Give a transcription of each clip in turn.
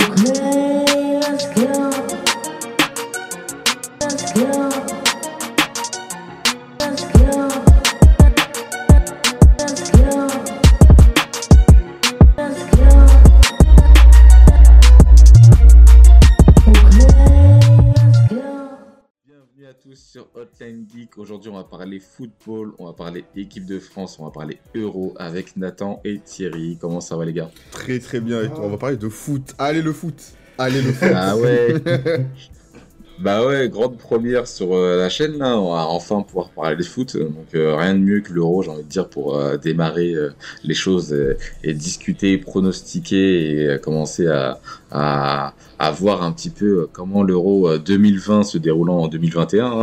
sur Geek. Aujourd'hui, on va parler football, on va parler équipe de France, on va parler Euro avec Nathan et Thierry. Comment ça va, les gars? Très très bien. Et on va parler de foot. Allez, le foot Allez, le foot Ah ouais Bah ouais, grande première sur euh, la chaîne là, on va enfin pouvoir parler de foot. Donc euh, rien de mieux que l'euro, j'ai envie de dire, pour euh, démarrer les choses et discuter, pronostiquer et commencer à, à, à, voir un petit peu comment l'euro 2020 se déroulant en 2021 hein.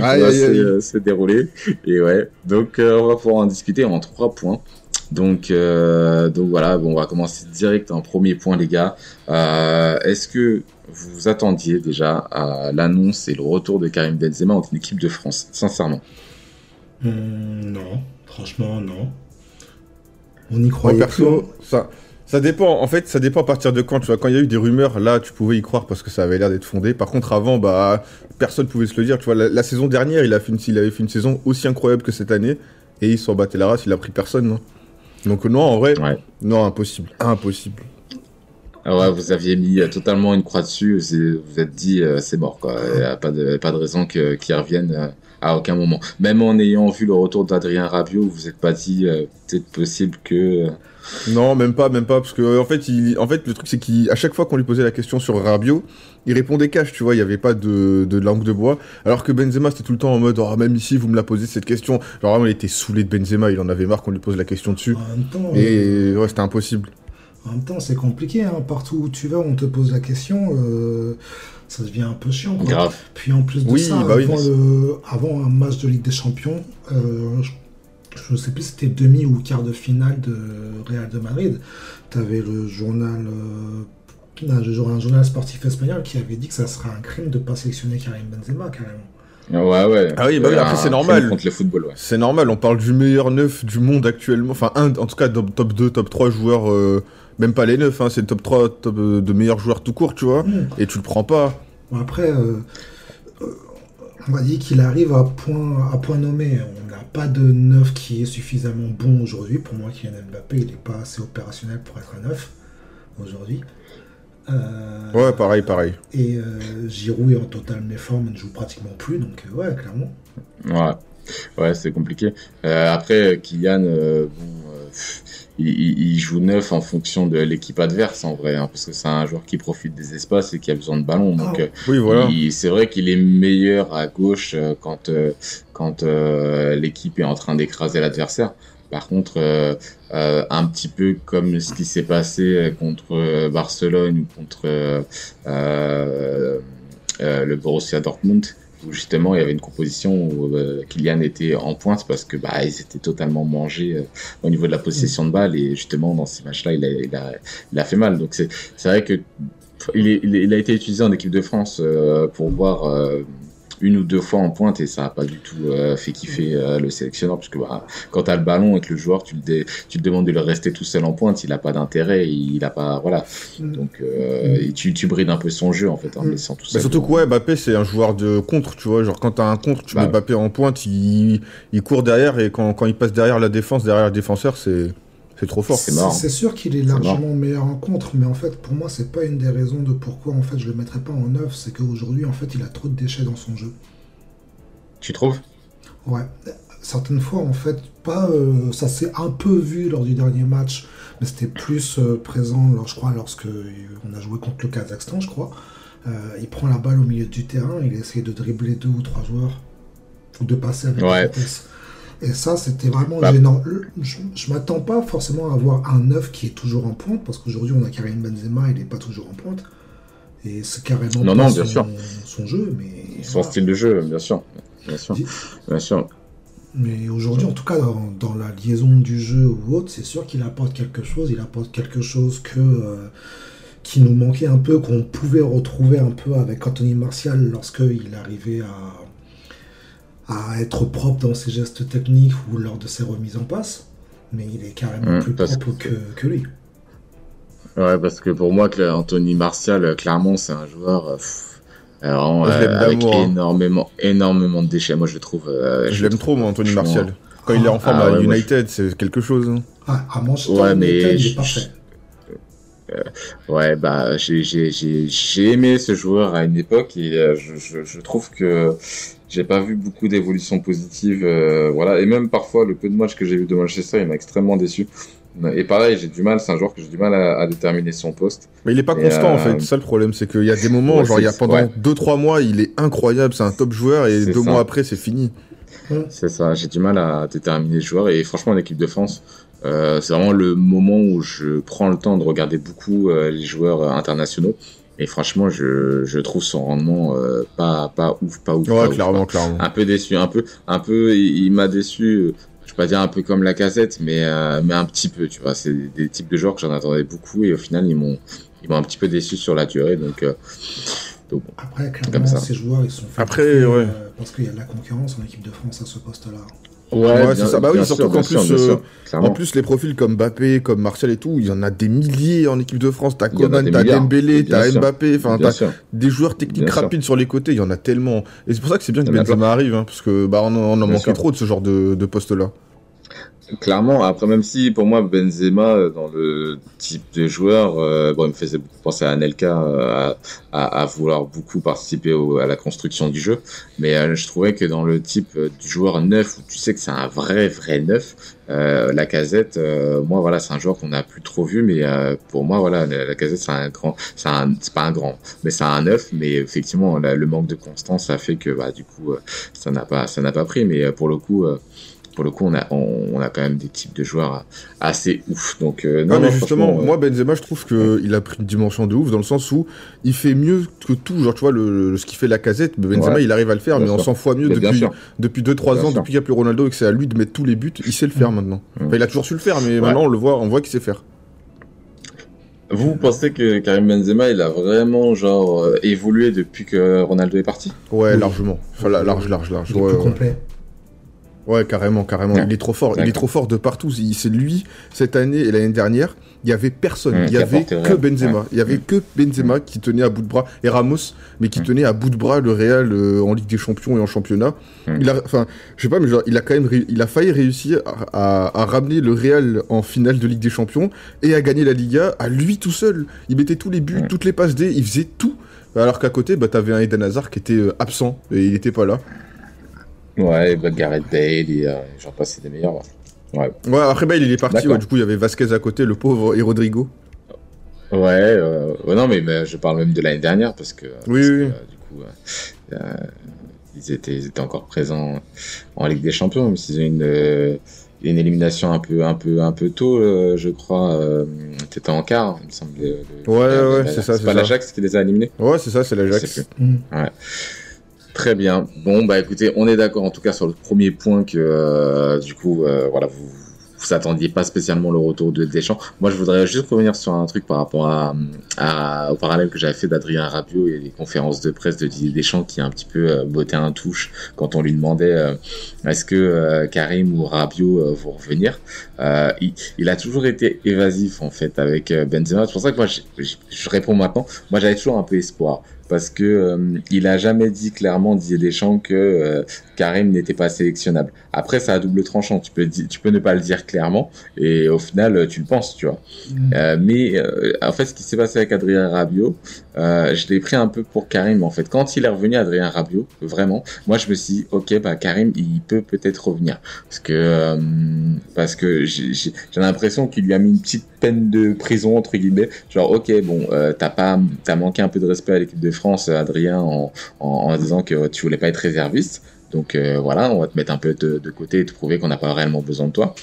va se, se, dérouler. Et ouais, donc on va pouvoir en discuter en trois points. Donc, euh, donc voilà, bon, on va commencer direct en premier point, les gars. Euh, Est-ce que vous attendiez déjà à l'annonce et le retour de Karim Benzema en équipe de France, sincèrement? Hum, Non, franchement, non. On y croyait. perso, ça, ça dépend. En fait, ça dépend à partir de quand. Tu vois, quand il y a eu des rumeurs, là, tu pouvais y croire parce que ça avait l'air d'être fondé. Par contre, avant, bah, personne pouvait se le dire. Tu vois, la, saison dernière, il, a fait une, il avait fait une saison aussi incroyable que cette année et il s'en battait la race. Il a pris personne, non? Donc non, en vrai, non, impossible. Impossible. Ah ouais, vous aviez mis euh, totalement une croix dessus, vous vous êtes dit euh, c'est mort quoi, il n'y a pas de, pas de raison qu'il revienne euh, à aucun moment. Même en ayant vu le retour d'Adrien Rabiot, vous n'êtes pas dit peut-être possible que... Non, même pas, même pas, parce que en fait, il, en fait le truc c'est qu'à chaque fois qu'on lui posait la question sur Rabiot, il répondait cash, tu vois, il n'y avait pas de, de, langue de bois. Alors que Benzema, c'était tout le temps en mode, oh, même ici, vous me la posez cette question. Genre, vraiment, il était saoulé de Benzema, il en avait marre qu'on lui pose la question dessus. et ouais, c'était impossible. En même temps, c'est compliqué, hein. partout où tu vas, on te pose la question, euh, ça devient un peu chiant. Grave. Puis en plus de ça, bah avant, un match de Ligue des Champions, euh, je ne sais plus si c'était demi ou quart de finale de Real de Madrid, tu avais le journal euh, un journal sportif espagnol qui avait dit que ça serait un crime de ne pas sélectionner Karim Benzema, carrément. Ouais, ouais. Ah oui, bah après c'est normal. Contre le football, ouais. C'est normal, on parle du meilleur neuf du monde actuellement. Enfin, un, en tout cas, top, 2, top 3 joueurs, euh, même pas les neufs, hein, c'est le top 3 top, euh, de meilleurs joueurs tout court, tu vois. Mm. Et tu le prends pas. Bon, après, euh, on va dire qu'il arrive à point, à point nommé. On n'a pas de neuf qui est suffisamment bon aujourd'hui. Pour moi, Kylian Mbappé, il n'est pas assez opérationnel pour être un neuf aujourd'hui. Euh, ouais, pareil, pareil. Et euh, Giroud est en totale méforme, ne joue pratiquement plus, donc euh, ouais, clairement. Ouais, ouais c'est compliqué. après, Kylian, il, joue neuf en fonction de l'équipe adverse en vrai, hein, parce que c'est un joueur qui profite des espaces et qui a besoin de ballon. Donc, ah. oui, voilà. c'est vrai qu'il est meilleur à gauche quand quand l'équipe est en train d'écraser l'adversaire. Par contre, euh, euh, un petit peu comme ce qui s'est passé contre euh, Barcelone ou contre le Borussia Dortmund, où justement il y avait une composition où Kylian était en pointe parce que bah ils étaient totalement mangés au niveau de la possession de balle et justement dans ces matchs-là il a, fait mal. Donc c'est vrai que il, il, a été utilisé en équipe de France pour voir une ou deux fois en pointe et ça n'a pas du tout euh, fait kiffer euh, le sélectionneur parce que bah, quand tu as le ballon et que le joueur tu le, tu te demandes de le rester tout seul en pointe il n'a pas d'intérêt il a pas voilà mm. donc euh, tu, tu brides un peu son jeu en fait en mm. laissant tout seul surtout quoi Mbappé c'est un joueur de contre tu vois genre quand tu as un contre tu bah mets Mbappé en pointe il, il court derrière et quand, quand il passe derrière la défense derrière le défenseur c'est c'est trop fort. C'est sûr qu'il est largement meilleur en contre, mais en fait, pour moi, c'est pas une des raisons de pourquoi en fait je le mettrais pas en neuf. C'est qu'aujourd'hui, en fait, il a trop de déchets dans son jeu. Tu trouves? Ouais. Certaines fois, en fait, pas. Euh, ça s'est un peu vu lors du dernier match, mais c'était plus euh, présent, je crois, lorsque on a joué contre le Kazakhstan, je crois. Euh, il prend la balle au milieu du terrain, il essaie de dribbler deux ou trois joueurs, ou de passer avec ouais. Et ça, c'était vraiment bah. gênant. Je, je m'attends pas forcément à avoir un neuf qui est toujours en pointe, parce qu'aujourd'hui, on a Karim Benzema, il n'est pas toujours en pointe. Et c'est carrément non, non, bien son, sûr. son jeu. Mais, son style de jeu, bien sûr. Bien sûr. Bien sûr. Mais aujourd'hui, en tout cas, dans, la liaison du jeu ou autre, c'est sûr qu'il apporte quelque chose. Il apporte quelque chose que, euh, qui nous manquait un peu, qu'on pouvait retrouver un peu avec Anthony Martial lorsqu'il arrivait à à être propre dans ses gestes techniques ou lors de ses remises en passe, mais il est carrément mmh, plus propre que, lui. Ouais, parce que pour moi, Anthony Martial, clairement, c'est un joueur. Alors, avec hein. énormément, énormément de déchets. Moi, je le trouve. je l'aime trop, moi, Anthony Martial. Quand il est en forme ah à United, c'est quelque chose. Hein. Ah, à Manchester ouais, mais il est parfait. Euh, ouais, bah, j'ai aimé ce joueur à une époque et euh, je, je, trouve que j'ai pas vu beaucoup d'évolution positive. Euh, voilà, et même parfois le peu de matchs que j'ai vu de Manchester, il m'a extrêmement déçu. Et pareil, j'ai du mal, c'est un joueur que j'ai du mal à, déterminer son poste. Mais il est pas constant en fait, ça le problème, c'est qu'il y a des moments, genre il y a pendant 2-3 mois, il est incroyable, c'est un top joueur et deux mois après, c'est fini. C'est ça, j'ai du mal à déterminer le joueur et franchement, l'équipe de France, euh, c'est vraiment le moment où je prends le temps de regarder beaucoup euh, les joueurs euh, internationaux. Et franchement, je, je trouve son rendement euh, pas pas ouf, pas ouf. Ouais, clairement, clairement. Un peu déçu, un peu, un peu. Il, m'a déçu. Je vais pas dire un peu comme la cassette, mais mais un petit peu. Tu vois, c'est des types de joueurs que j'en attendais beaucoup et au final, ils m'ont ils m'ont un petit peu déçu sur la durée. Donc, donc après, clairement, ces joueurs, ils sont faits après, ouais. parce qu'il y a de la concurrence en équipe de France à ce poste-là. Ouais, c'est ça. Bah oui, surtout qu'en plus, euh, en plus, les profils comme Mbappé, comme Martial et tout, il y en a des milliers en équipe de France. T'as Coman, t'as Dembélé, t'as Mbappé, enfin, t'as des joueurs techniques rapides sur les côtés. Il y en a tellement. Et c'est pour ça que c'est bien que Benzema arrive, hein, parce que bah on, en manquait trop de ce genre de, de poste-là. Clairement, après même si pour moi Benzema euh, dans le type de joueur, euh, bon, il me faisait beaucoup penser à Anelka euh, à, à, vouloir beaucoup participer à la construction du jeu, mais je trouvais que dans le type du joueur neuf où tu sais que c'est un vrai vrai neuf, la Casette, moi voilà c'est un joueur qu'on n'a plus trop vu, mais pour moi voilà la, Casette c'est un grand, c'est pas un grand, mais c'est un neuf, mais effectivement le manque de constance a fait que bah du coup ça n'a pas ça n'a pas pris, mais pour le coup pour le coup, on a, on, a quand même des types de joueurs assez ouf. Donc, euh, non, mais justement, moi, Benzema, je trouve qu'il a pris une dimension de ouf dans le sens où il fait mieux que tout. Genre, tu vois, le, ce qui fait la casette, Benzema, il arrive à le faire, mais on s'en fois mieux depuis, depuis 2-3 ans, depuis qu'il n'y a plus Ronaldo et que c'est à lui de mettre tous les buts, il sait le faire maintenant. il a toujours su le faire, mais maintenant, on le voit, on voit qu'il sait faire. Vous pensez que Karim Benzema, il a vraiment genre euh, évolué depuis que Ronaldo est parti? Ouais, largement. Enfin, large, large, large. Il est plus complet. Ouais, carrément, carrément. Il est trop fort. Il est trop fort de partout. C'est lui, cette année et l'année dernière, il y avait personne. il y avait que Benzema. Il y avait que Benzema qui tenait à bout de bras et Ramos, mais qui tenait à bout de bras le Real euh, en Ligue des Champions et en championnat. Il a, enfin, je sais pas, mais genre, il a quand même, il a failli réussir à, à, ramener le Real en finale de Ligue des Champions et à gagner la Liga à lui tout seul. Il mettait tous les buts, toutes les passes D, il faisait tout. Alors qu'à côté, bah, t'avais un Eden Hazard qui était euh, absent et il était pas là. Ouais, bah, Gareth Bale, et, euh, j'en passe des meilleurs. Ouais. ouais, après Bale, il est parti. du coup, il y avait Vasquez à côté, le pauvre, et Rodrigo. Ouais, euh, non, mais, mais, je parle même de l'année dernière parce que. Oui, oui. Euh, du coup, euh, ils, étaient, ils étaient encore présents en Ligue des Champions, même s'ils ont une, une élimination un peu, un peu, un peu tôt, je crois. T'étais en quart, il me semble. ouais, ouais, c'est ça. C'est pas l'Ajax qui les a éliminés? Ouais, c'est ça, c'est l'Ajax. Mm. Ouais. Très bien. Bon, bah écoutez, on est d'accord en tout cas sur le premier point que euh, du coup, euh, voilà, vous vous attendiez pas spécialement le retour de Deschamps. Moi, je voudrais juste revenir sur un truc par rapport à, au parallèle que j'avais fait d'Adrien Rabiot et les conférences de presse de Didier Deschamps qui a un petit peu euh, botté un touche quand on lui demandait est-ce que Karim ou Rabiot vont revenir. Il, a toujours été évasif en fait avec Benzema. C'est pour ça que moi, je réponds maintenant. Moi, j'avais toujours un peu espoir parce que euh, il a jamais dit clairement Didier Deschamps que euh, Karim n'était pas sélectionnable. Après, ça a double tranchant. Tu peux tu peux ne pas le dire clairement et au final, tu le penses, tu vois. Mm. Euh, mais en fait, ce qui s'est passé avec Adrien Rabiot, je l'ai pris un peu pour Karim en fait. Quand il est revenu, Adrien Rabiot, vraiment, moi je me suis dit, ok, bah Karim, il peut peut-être revenir parce que parce que j'ai l'impression qu'il lui a mis une petite peine de prison entre guillemets. Genre, ok, bon, t'as pas, t'as manqué un peu de respect à l'équipe de France, Adrien, en, en, disant que tu voulais pas être réserviste. Donc euh, voilà, on va te mettre un peu de, côté et te prouver qu'on n'a pas réellement besoin de toi.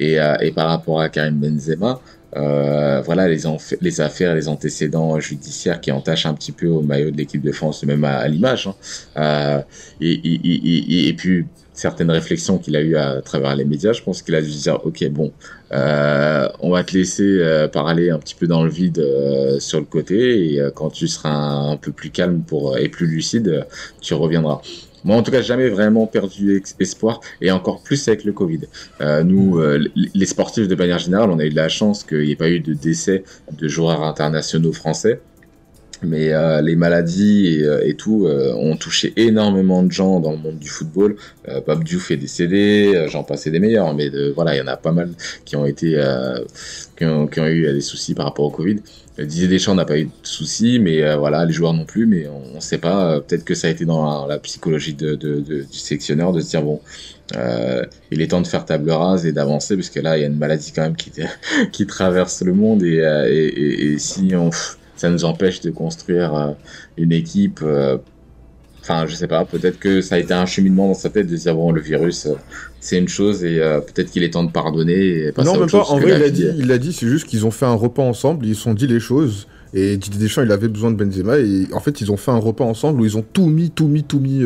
Et, euh, et par rapport à Karim Benzema, euh, voilà les, les affaires, les antécédents judiciaires qui entachent un petit peu au maillot de l'équipe de France, même à, l'image. Hein. et, et, et, puis certaines réflexions qu'il a eues à travers les médias, je pense qu'il a dû se dire, ok, bon, euh, on va te laisser euh, parler un petit peu dans le vide euh, sur le côté, et quand tu seras un, peu plus calme pour et plus lucide, tu reviendras. moi en tout cas jamais vraiment perdu espoir et encore plus avec le Covid. nous, les sportifs de manière générale, on a eu de la chance qu'il n'y ait pas eu de décès de joueurs internationaux français mais euh, les maladies et, euh, tout euh, ont touché énormément de gens dans le monde du football. Bob Diouf est décédé, j'en passais des meilleurs, mais voilà, il y en a pas mal qui ont été qui ont, eu des soucis par rapport au Covid. Didier Deschamps n'a pas eu de soucis, mais voilà, les joueurs non plus, mais on ne sait pas. Peut-être que ça a été dans la, psychologie du sélectionneur de se dire bon, il est temps de faire table rase et d'avancer, parce que là, il y a une maladie quand même qui, traverse le monde et si on ça nous empêche de construire euh, une équipe. Euh, enfin, je sais pas, peut-être que ça a été un cheminement dans sa tête de dire bon, le virus, euh, c'est une chose et peut-être qu'il est temps de pardonner. Et non, même pas. En vrai, il a dit, il dit, c'est juste qu'ils ont fait un repas ensemble, ils se sont dit les choses. Et Didier Deschamps, il avait besoin de Benzema et en fait, ils ont fait un repas ensemble où ils ont tout mis, tout mis, tout mis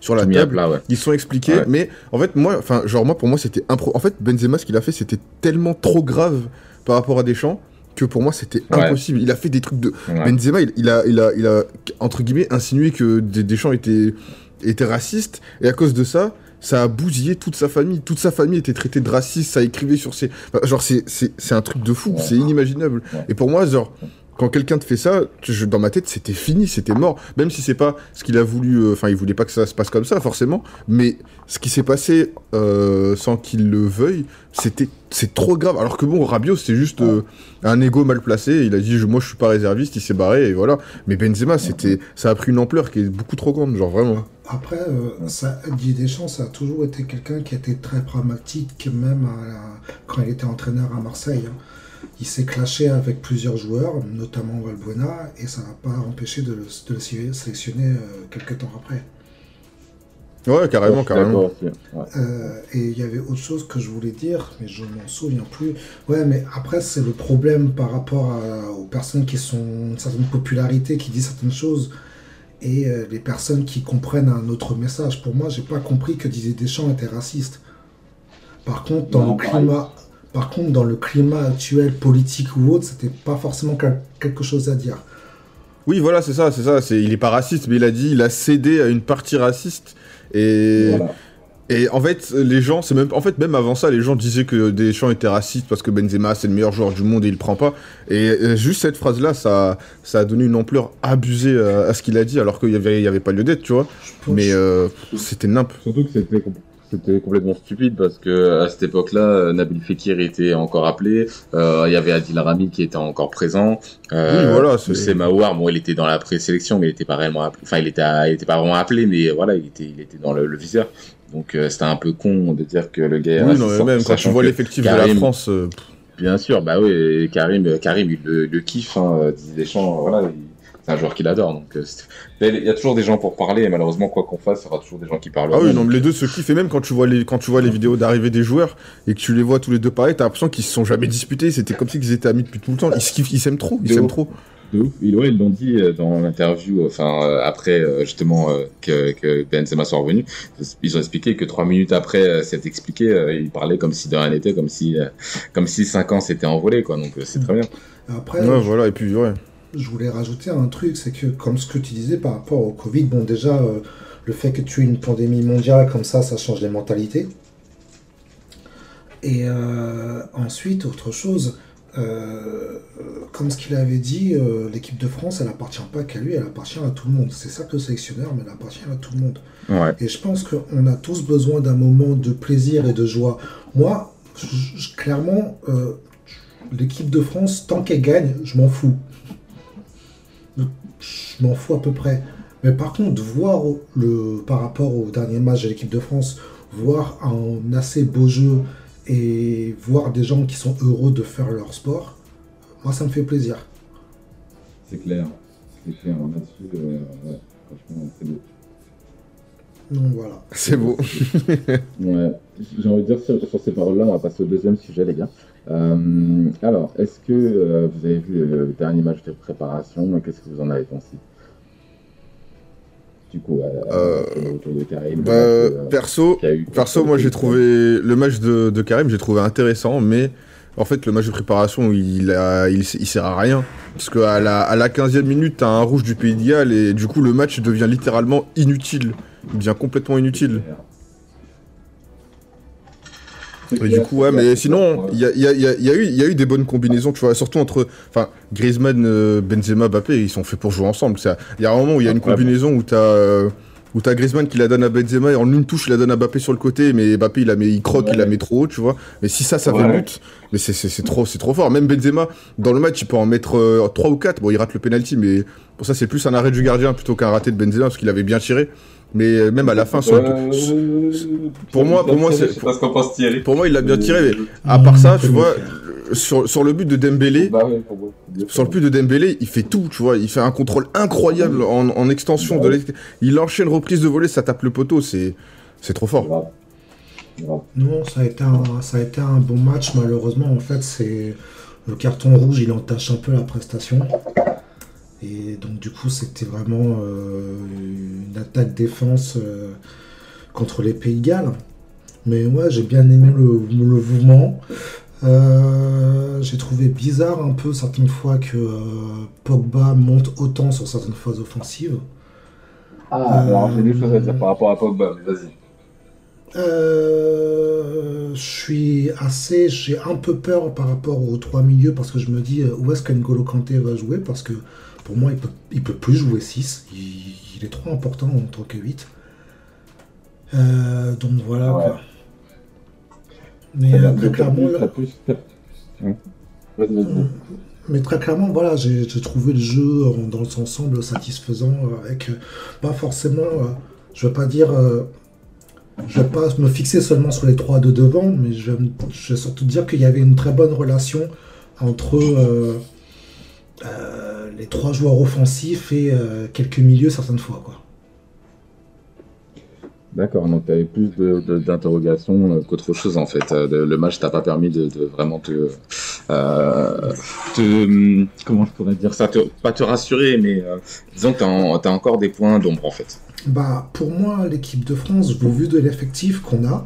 sur la table. Ils se sont expliqués, mais en fait, moi, enfin, genre moi, pour moi, c'était impro. En fait, Benzema, ce qu'il a fait, c'était tellement trop grave par rapport à Deschamps que pour moi c'était impossible. Il a fait des trucs de Benzema, il, a, il a, il a entre guillemets insinué que Deschamps était était raciste et à cause de ça, ça a bousillé toute sa famille. Toute sa famille était traitée de raciste. Ça écrivait sur ses, genre c'est c'est un truc de fou, c'est inimaginable. Et pour moi, genre quand quelqu'un te fait ça, dans ma tête, c'était fini, c'était mort. Même si c'est pas ce qu'il a voulu, euh, enfin, il voulait pas que ça se passe comme ça, forcément. Mais ce qui s'est passé euh, sans qu'il le veuille, c'était, c'est trop grave. Alors que bon, Rabiot, c'est juste euh, un ego mal placé. Il a dit, moi, je suis pas réserviste, il s'est barré et voilà. Mais Benzema, c'était, ça a pris une ampleur qui est beaucoup trop grande, genre vraiment. Après, ça, Didier Deschamps, ça a toujours été quelqu'un qui était très pragmatique, même quand il était entraîneur à Marseille. Hein il s'est clashé avec plusieurs joueurs, notamment Valbuena, et ça n'a pas empêché de le, sélectionner euh, quelques temps après. Ouais, carrément, carrément. Euh, et il y avait autre chose que je voulais dire, mais je m'en souviens plus. Ouais, mais après, c'est le problème par rapport aux personnes qui sont une certaine popularité, qui disent certaines choses, et euh, les personnes qui comprennent un autre message. Pour moi, j'ai pas compris que Didier Deschamps était raciste. Par contre, dans le climat, par contre, dans le climat actuel, politique ou autre, c'était pas forcément quelque chose à dire. Oui, voilà, c'est ça, c'est ça. C'est, il est pas raciste, mais il a dit, il a cédé à une partie raciste. Et, et en fait, les gens, c'est même, en fait, même avant ça, les gens disaient que Deschamps était raciste parce que Benzema c'est le meilleur joueur du monde et il le prend pas. Et juste cette phrase-là, ça, ça a donné une ampleur abusée à, ce qu'il a dit, alors qu'il y avait, il y avait pas lieu d'être, tu vois. Mais euh, c'était nimp. Surtout que c'était c'était complètement stupide parce que à cette époque-là, euh, Nabil Fekir était encore appelé. Euh, il y avait Adil Rami qui était encore présent. Euh, oui, voilà. C'est Maouar, bon, il était dans la présélection, mais il était pas réellement appelé. Enfin, il était, il était pas vraiment appelé, mais voilà, il était, il était dans le, viseur. Donc euh, c'était un peu con de dire que le gars. Oui, non, même quand tu vois l'effectif de la France. Bien sûr, bah oui, Karim, Karim, il le, le kiffe. Hein, Deschamps, voilà. Il, un joueur qu'il adore. Donc, euh, il y a toujours des gens pour parler, et malheureusement, quoi qu'on fasse, il y aura toujours des gens qui parlent. Ah oui, non, mais les deux se kiffent, et même quand tu vois les, quand tu vois les vidéos d'arrivée des joueurs, et que tu les vois tous les deux pareil, t'as l'impression qu'ils se sont jamais disputés, c'était comme si ils étaient amis depuis tout le temps. Ils se kiffent, ils s'aiment trop, ils s'aiment trop. De ouf. Ils, l'ont dit euh, dans l'interview, enfin, euh, après, justement, que, que Benzema soit revenu. Ils ont expliqué que trois minutes après s'être expliqué, ils parlaient comme si de rien n'était, comme si, comme si cinq ans s'étaient envolés, quoi. Donc, c'est très bien. Après, ouais, voilà, et puis, ouais je voulais rajouter un truc, c'est que comme ce que tu disais par rapport au Covid, bon déjà, euh, le fait que tu aies une pandémie mondiale comme ça, ça change les mentalités. Et euh, ensuite, autre chose, euh, comme ce qu'il avait dit, l'équipe de France, elle appartient pas qu'à lui, elle appartient à tout le monde. C'est ça que le sélectionneur, mais elle appartient à tout le monde. Et je pense qu'on a tous besoin d'un moment de plaisir et de joie. Moi, clairement, l'équipe de France, tant qu'elle gagne, je m'en fous je m'en fous à peu près. Mais par contre, voir le, par rapport au dernier match de l'équipe de France, voir un assez beau jeu et voir des gens qui sont heureux de faire leur sport, moi ça me fait plaisir. C'est clair, c'est clair. Là-dessus, euh, franchement, c'est beau. Donc voilà. C'est beau. ouais. J'ai envie de dire sur, ces paroles-là, on va passer au deuxième sujet, les gars. Euh, alors, est-ce que euh, vous avez vu le dernier match de préparation? Qu'est-ce que vous en avez pensé? Du coup, euh, autour de Karim. Bah, perso, perso, moi j'ai trouvé le match de, de Karim, j'ai trouvé intéressant, mais en fait le match de préparation il, a, il, sert à rien. Parce qu'à la, à la 15e minute t'as un rouge du Pays de Galles et du coup le match devient littéralement inutile. Il devient complètement inutile. Et du coup, ouais, mais sinon, il y a, y, a, y, a eu, y a eu des bonnes combinaisons, tu vois, surtout entre. Enfin, Griezmann, euh, Benzema, Mbappé, ils sont faits pour jouer ensemble. Il y a un moment où il y a une combinaison où t'as. Euh, où t'as Griezmann qui la donne à Benzema et en une touche il la donne à Mbappé sur le côté mais Mbappé il la met il croque il la met trop haut tu vois mais si ça ça fait but mais c'est trop c'est trop fort même Benzema dans le match il peut en mettre euh, 3 ou 4 bon il rate le penalty mais pour ça c'est plus un arrêt du gardien plutôt qu'un raté de Benzema parce qu'il avait bien tiré mais euh, même à la fin, sur euh, pour moi, pour moi, c'est. Pour moi, il l'a bien tiré. Mais à part ça, tu vois, sur, sur le but de Dembélé, bah sur le but de Dembélé, il fait tout, tu vois, il fait un contrôle incroyable en, en extension bah de Il enchaîne reprise de volée, ça tape le poteau, c'est c'est trop fort. Non, ça a été un, ça a été un bon match. Malheureusement, en fait, c'est le carton rouge, il entache un peu la prestation. Et donc du coup c'était vraiment euh, une attaque-défense euh, contre les Pays de Galles. Mais ouais, j'ai bien aimé le, mouvement. Euh, j'ai trouvé bizarre un peu certaines fois que Pogba monte autant sur certaines phases offensives. Ah, alors j'ai des choses à dire par rapport à Pogba, vas-y. je suis assez, j'ai un peu peur par rapport aux trois milieux parce que je me dis où est-ce qu'Engolo Kanté va jouer? Parce que pour moi, il peut, il peut plus jouer 6. Il, est trop important en tant que 8. Euh, donc voilà. Mais euh, très clairement. Mais très clairement, voilà, j'ai trouvé le jeu dans son ensemble satisfaisant avec pas forcément, euh, je veux pas dire, je vais pas me fixer seulement sur les trois de devant, mais je vais, je vais surtout dire qu'il y avait une très bonne relation entre les trois joueurs offensifs et euh, quelques milieux certaines fois. Quoi. D'accord, donc tu avais plus d'interrogations euh, qu'autre chose en fait. Euh, le match t'a pas permis de, vraiment te, Comment je pourrais dire ça Pas te rassurer, mais disons que tu as, encore des points d'ombre en fait. Bah, pour moi, l'équipe de France, au vu de l'effectif qu'on a,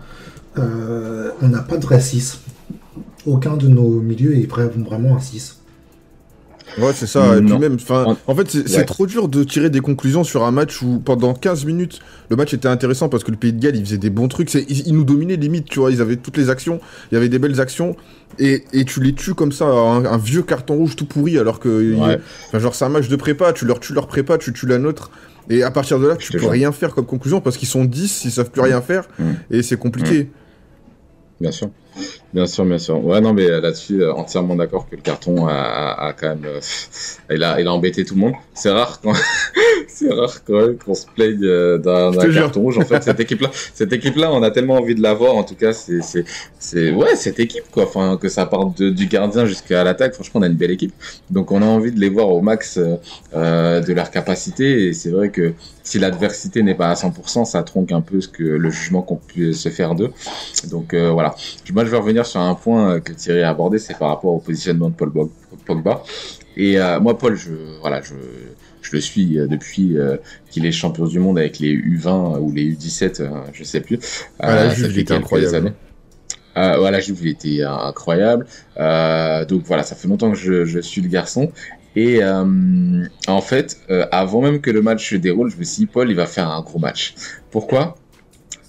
on n'a pas de vrai 6. Aucun de nos milieux est vraiment un 6. Ouais, c'est ça. Et puis même, enfin, en fait, c'est trop dur de tirer des conclusions sur un match où pendant 15 minutes, le match était intéressant parce que le Pays de Galles, il faisait des bons trucs. Ils, ils, nous dominaient limite, tu vois. Ils avaient toutes les actions. Il y avait des belles actions. Et, et tu les tues comme ça, un, vieux carton rouge tout pourri, alors que, genre, c'est un match de prépa. Tu leur tues leur prépa, tu tues la nôtre. Et à partir de là, tu peux rien faire comme conclusion parce qu'ils sont 10, ils savent plus rien faire. Mm. Et c'est compliqué. Bien sûr. Bien sûr, bien sûr. Ouais, non, mais là-dessus, euh, entièrement d'accord que le carton a, quand même, euh, il a, il a embêté tout le monde. C'est rare quand, c'est rare quand même qu'on se plaigne euh, d'un carton rouge. En fait, cette équipe-là, cette équipe-là, on a tellement envie de la voir. En tout cas, c'est, c'est, c'est, ouais, cette équipe, quoi. Enfin, que ça parte du gardien jusqu'à l'attaque. Franchement, on a une belle équipe. Donc, on a envie de les voir au max de leur capacité. Et c'est vrai que si l'adversité n'est pas à 100%, ça tronque un peu ce que le jugement qu'on peut se faire d'eux. Donc, voilà. Moi, je vais revenir sur un point que Thierry a abordé, c'est par rapport au positionnement de Paul Pogba. Et euh, moi, Paul, je, voilà, je, je le suis euh, depuis euh, qu'il est champion du monde avec les U20 ou les U17, je sais plus. Voilà, ah, il était incroyable. Années. Euh, voilà, Juve, il était incroyable. donc voilà, ça fait longtemps que je, je suis le garçon. Et en fait, avant même que le match se déroule, je me suis dit, Paul, il va faire un gros match. Pourquoi?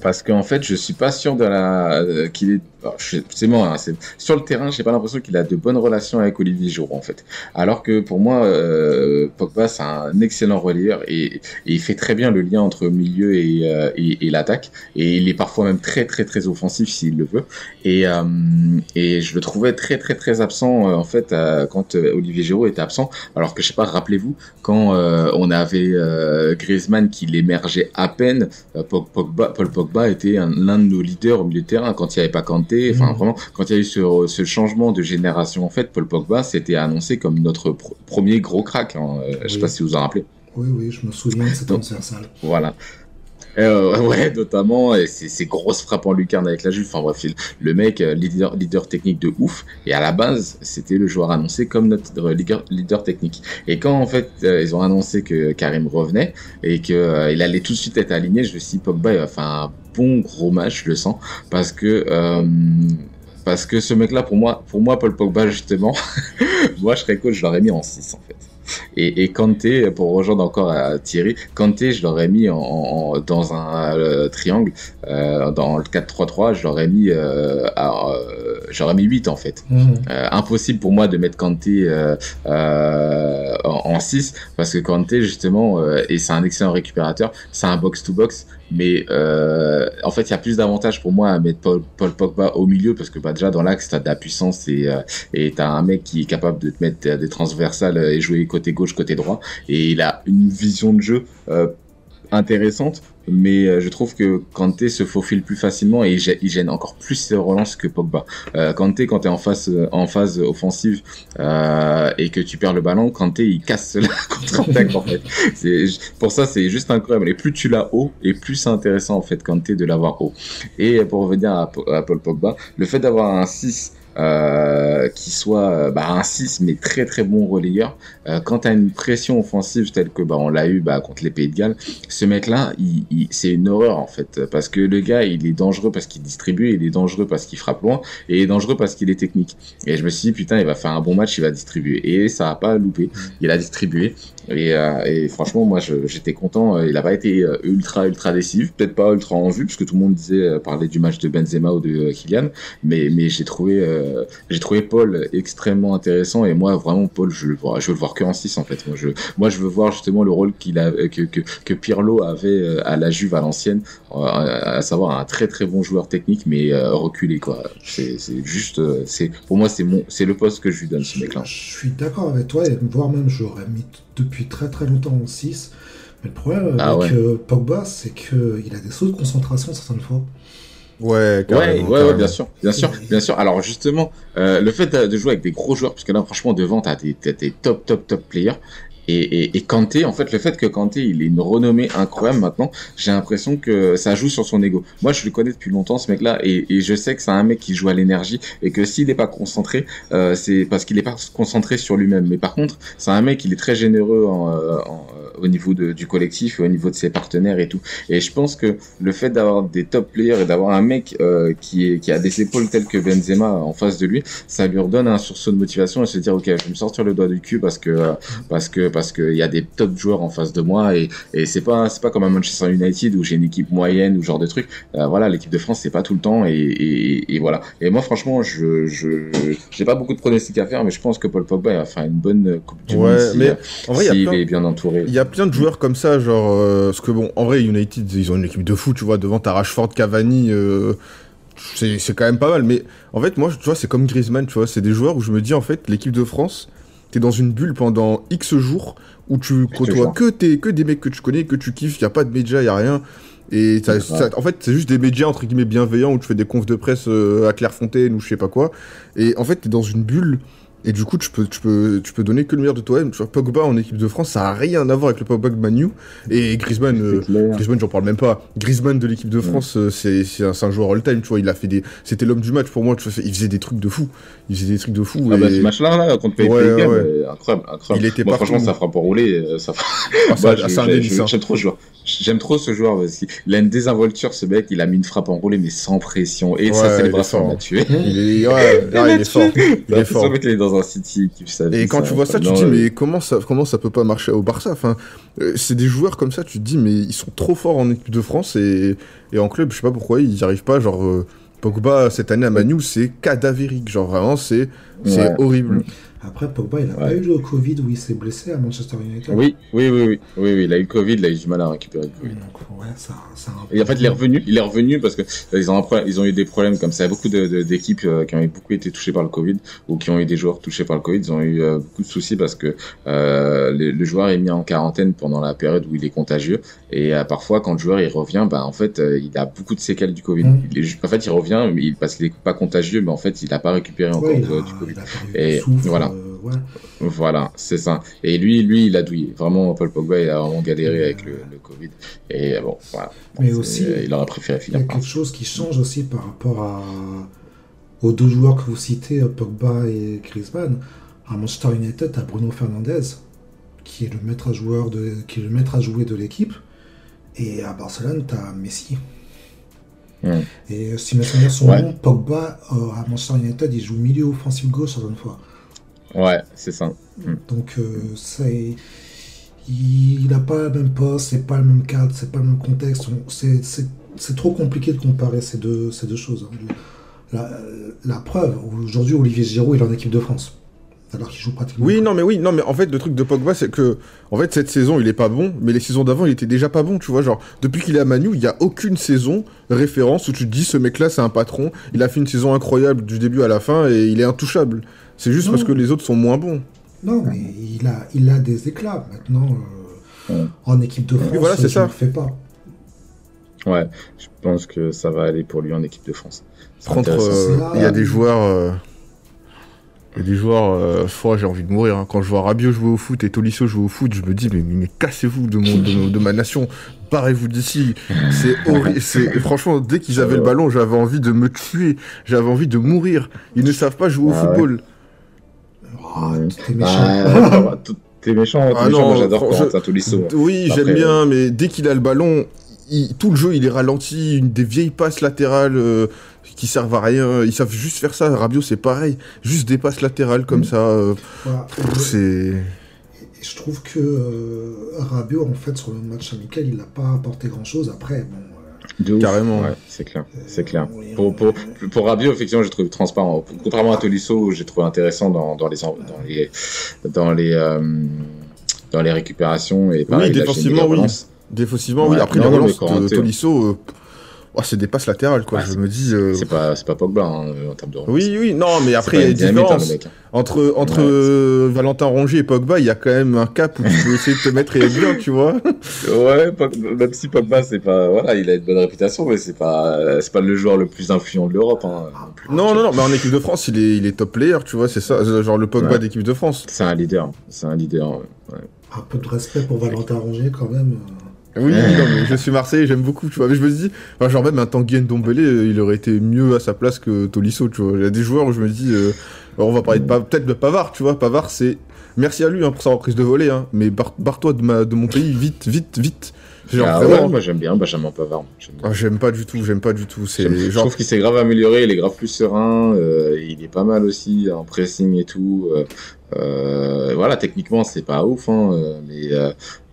Parce qu'en fait, je suis pas sûr de la qu'il est c'est moi, hein, sur le terrain, j'ai pas l'impression qu'il a de bonnes relations avec Olivier Giroud en fait. Alors que pour moi, euh, Pogba c'est un excellent relayeur et, il fait très bien le lien entre milieu euh, et, l'attaque et il est parfois même très très très offensif s'il le veut. Et, euh, je le trouvais très très très absent en fait quand Olivier Giroud était absent. Alors que je sais pas, rappelez-vous quand on avait Griezmann qui l'émergeait à peine, Paul Pogba était l'un de nos leaders au milieu de terrain quand il n'y avait pas Kanté Enfin, mm. vraiment, quand il y a eu ce, ce, changement de génération, en fait, Paul Pogba s'était annoncé comme notre premier gros crack. Hein. Euh, je sais pas si vous en rappelez. Oui, oui, je me souviens de cette transversale. Voilà. Euh, ouais, notamment, et ces grosses frappes en lucarne avec la Juve. Enfin bref, le mec, euh, leader, leader technique de ouf. Et à la base, c'était le joueur annoncé comme notre leader, leader technique. Et quand en fait, euh, ils ont annoncé que Karim revenait et qu'il euh, allait tout de suite être aligné, je me suis dit, Pogba, un bon gros match, je le sens. Parce que parce que ce mec-là, pour moi, pour moi, Paul Pogba, justement, moi, je serais coach, je l'aurais mis en 6, en fait. Et, et Kanté, pour rejoindre encore à Thierry, Kanté, je l'aurais mis en, dans un euh, triangle, euh, dans le 4-3-3, je l'aurais mis, euh, euh, j'aurais mis 8 en fait. Mmh. impossible pour moi de mettre Kanté en, 6 parce que Kanté justement, et c'est un excellent récupérateur, c'est un box-to-box, mais euh, en fait, il y a plus d'avantages pour moi à mettre Paul, Paul, Pogba au milieu parce que bah, déjà dans l'axe, tu as de la puissance et euh, et tu as un mec qui est capable de te mettre des transversales et jouer côté gauche, côté droit. Et il a une vision de jeu euh, intéressante mais euh, je trouve que Kanté se faufile plus facilement et il gêne encore plus ses relances que Pogba. Euh, Kanté, quand tu es en phase, euh, en phase offensive et que tu perds le ballon, Kanté, il casse la contre-attaque en fait. Pour ça, c'est juste incroyable. Et plus tu l'as haut, et plus c'est intéressant en fait Kanté de l'avoir haut. Et pour revenir à, à Paul Pogba, le fait d'avoir un 6 euh, qui soit euh, bah, un 6 mais très très bon relayeur. Euh, quand tu as une pression offensive telle que bah, on l'a eu bah, contre les Pays de Galles, ce mec-là, il, c'est une horreur en fait parce que le gars, il est dangereux parce qu'il distribue, il est dangereux parce qu'il frappe loin et il est dangereux parce qu'il est technique. Et je me suis dit putain, il va faire un bon match, il va distribuer et ça a pas loupé. Il a distribué et, euh, et franchement, moi, j'étais content. Il a pas été ultra ultra décisif, peut-être pas ultra en vue parce que tout le monde disait parler du match de Benzema ou de Kylian, mais mais j'ai trouvé euh, j'ai trouvé Paul extrêmement intéressant. Et moi vraiment Paul je le vois je veux le voir que en 6 en fait. Moi je moi je veux voir justement le rôle qu'il a que, que, que Pirlo avait euh, à la Juve à l'ancienne. Euh, à savoir un très très bon joueur technique mais reculé quoi. C'est juste c'est pour moi c'est mon c'est le poste que je lui donne ce mec là je suis d'accord avec toi et voire même j'aurais mis depuis très très longtemps en 6 mais le problème ah avec Pogba c'est qu'il a des sauts de concentration certaines fois Ouais, ouais, ouais, bien sûr, bien sûr, bien sûr. Alors justement, euh, le fait de, jouer avec des gros joueurs, parce que là, franchement, devant, t'as des, des top, top, top players. Et, et, et Kanté, en fait, le fait que Kanté, il ait une renommée incroyable maintenant, j'ai l'impression que ça joue sur son ego. Moi, je le connais depuis longtemps, ce mec-là, et, et je sais que c'est un mec qui joue à l'énergie, et que s'il n'est pas concentré, euh, c'est parce qu'il n'est pas concentré sur lui-même. Mais par contre, c'est un mec, il est très généreux en, euh, en au niveau de, du collectif et au niveau de ses partenaires et tout. Et je pense que le fait d'avoir des top players et d'avoir un mec euh, qui, est, qui a des épaules telles que Benzema en face de lui, ça lui redonne un sursaut de motivation et se dire ok, je vais me sortir le doigt du cul parce que parce que parce que il y a des top joueurs en face de moi et, et c'est pas c'est pas comme à Manchester United où j'ai une équipe moyenne ou genre de trucs. Euh, voilà, l'équipe de France c'est pas tout le temps et, et, et, voilà. Et moi franchement, je je j'ai pas beaucoup de pronostics à faire, mais je pense que Paul Pogba va faire une bonne Coupe du Monde si, mais en vrai, il est bien entouré plein de joueurs comme ça, genre, euh, parce que bon, en vrai, United, ils ont une équipe de fou, tu vois, devant ta Rashford, Cavani, euh, c'est quand même pas mal. Mais en fait, moi, tu vois, c'est comme Griezmann, tu vois, c'est des joueurs où je me dis, en fait, l'équipe de France, t'es dans une bulle pendant X jours où tu côtoies que, que des mecs que tu connais, que tu kiffes, y a pas de médias, y a rien. Et en fait, c'est juste des médias entre guillemets bienveillants où tu fais des confs de presse euh, à Clairefontaine ou je sais pas quoi. Et en fait, t'es dans une bulle et du coup, tu peux, tu peux, tu peux donner que le meilleur de toi-même. Pogba en équipe de France, ça a rien à voir avec le Pogba de Manu. Et Griezmann, euh, Griezmann, j'en parle même pas. Griezmann de l'équipe de France, euh, c'est, c'est un, joueur all-time, tu vois. Il a fait des, c'était l'homme du match pour moi. Tu vois, il faisait des trucs de fou. Il faisait des trucs de fou. Ah bah, ce match-là, là, contre PSG, ouais, ouais. incroyable, incroyable. Il était moi, franchement, ça fera pas rouler. Euh, ça fera... Ah, bah, j'aime trop ce joueur. J'aime trop ce joueur parce qu'il a une désinvolture, ce mec. Il a mis une frappe enroulée, mais sans pression. Et sa célébration l'a tué. Il est, ouais, il est fort. Il est fort. Il est dans un City qui Et quand tu vois ça, tu te dis, mais comment ça, comment ça peut pas marcher au Barça? Enfin, euh, c'est des joueurs comme ça, tu te dis, mais ils sont trop forts en équipe de France et, et en club, je sais pas pourquoi ils n'y arrivent pas. Genre, euh, Pogba, cette année à Manu, c'est cadavérique. Genre, vraiment, c'est horrible. Après, Pogba, il n'a pas eu le Covid où il s'est blessé à Manchester United. Oui, oui, oui, oui, oui, il a eu le Covid, il a eu du mal à récupérer le Covid. Donc, ouais, ça, ça Et en fait, il est revenu, il est revenu parce que ils ont, ils ont eu des problèmes comme ça. Il y a beaucoup d'équipes euh, qui ont beaucoup été touchées par le Covid ou qui ont eu des joueurs touchés par le Covid. Ils ont eu euh, beaucoup de soucis parce que euh, le, joueur est mis en quarantaine pendant la période où il est contagieux. Et parfois, quand le joueur il revient, bah en fait, il a beaucoup de séquelles du Covid. Mm. en fait, il revient mais il, parce qu'il est pas contagieux, mais en fait, il n'a pas récupéré encore du Covid. Et voilà. Voilà, c'est ça. Et lui, lui, il a douillé. Vraiment, Paul Pogba, il a vraiment galéré avec le, Covid. Et bon, voilà. Mais aussi, il aurait préféré finir. Il y a quelque chose qui change aussi par rapport à... aux deux joueurs que vous citez, Pogba et Griezmann. À Manchester United, tu as Bruno Fernandez, qui est le maître à, joueur de... qui est le maître à jouer de l'équipe. Et à Barcelone, tu as Messi. Et si mes souvenirs sont bons, Pogba euh, à Manchester United, il joue milieu offensif gauche à une fois. Ouais, c'est ça. Mm. Donc, c'est il n'a pas le même poste, c'est pas le même cadre, c'est pas le même contexte. C'est trop compliqué de comparer ces deux, ces deux choses. Hein. La, preuve, aujourd'hui, Olivier Giroud, il est en équipe de France. Alors qu'il joue pratiquement. Oui, non, mais oui, non, mais en fait, le truc de Pogba, c'est que, en fait, cette saison, il est pas bon, mais les saisons d'avant, il était déjà pas bon, tu vois. Genre, depuis qu'il est à Manu, il y a aucune saison référence où tu te dis, ce mec-là, c'est un patron, il a fait une saison incroyable du début à la fin et il est intouchable. C'est juste parce que les autres sont moins bons. Non, mais il a, il a des éclats. Maintenant, euh, en équipe de France, voilà, ça. ne le fait pas. Ouais, je pense que ça va aller pour lui en équipe de France. Contre, euh, il y a des joueurs. Euh, il y a des joueurs, j'ai envie de mourir. Hein. Quand je vois Rabiot jouer au foot et Tolisso jouer au foot, je me dis, mais, mais cassez-vous de, mon, de, ma nation, barrez-vous d'ici. C'est horrible. Franchement, dès qu'ils avaient le ballon, j'avais envie de me tuer. J'avais envie de mourir. Ils ne savent pas jouer au football. Oh, t'es méchant. t'es méchant, ah non, moi j'adore je... Tolisso. Oui, j'aime bien, euh, mais dès qu'il a le ballon, tout le jeu il est ralenti, une des vieilles passes latérales euh, qui servent à rien. Ils savent juste faire ça. Rabio c'est pareil, juste des passes latérales comme mm. ça. Euh, c'est. Je trouve que Rabio en fait sur le match amical il n'a pas apporté grand chose. Après bon Carrément. Ouais, c'est clair. C'est clair. Pour, pour, pour Rabiot, effectivement, j'ai trouvé transparent. Contrairement à Tolisso, j'ai trouvé intéressant dans, dans les, dans les, dans les, euh, dans les récupérations et pareil, oui, défensivement, oui. Défensivement, oui. Après, non, les relances de Tolisso, euh, Oh, c'est des passes latérales, quoi. je me dis. Euh, c'est pas, pas Pogba hein, en termes de. Oui, oui, non, mais après, il y a une différence. Hein. Entre, entre euh, Valentin Rongier et Pogba, il y a quand même un cap où tu peux essayer de te mettre et être bien, tu vois. Ouais, même si Pogba, c'est pas. Voilà, il a une bonne réputation, mais c'est pas, c'est pas le joueur le plus influent de l'Europe. Hein, non, non, non, mais en équipe de France, il est, il est top player, tu vois, c'est ça, genre le Pogba d'équipe de France. C'est un leader, c'est un leader. Un peu de respect pour Valentin Rongier, quand même. Oui, non, mais je suis Marseillais, j'aime beaucoup, tu vois. Mais je me dis, enfin, genre même un Tanguy Ndombele, euh, il aurait été mieux à sa place que Tolisso, tu vois. Il y a des joueurs où je me dis, euh, on va parler de peut-être de Pavard, tu vois. Pavard, c'est merci à lui hein, pour sa reprise de volée, hein. Mais barre-toi de, ma... de mon pays, vite, vite, vite. Genre, ah ouais, moi j'aime bien Benjamin Pavard. Ah, j'aime pas du tout, j'aime pas du tout. C'est genre... Je trouve qu'il s'est grave amélioré, il est grave plus serein, euh, il est pas mal aussi en pressing et tout. Euh, euh, voilà, techniquement c'est pas ouf, hein, mais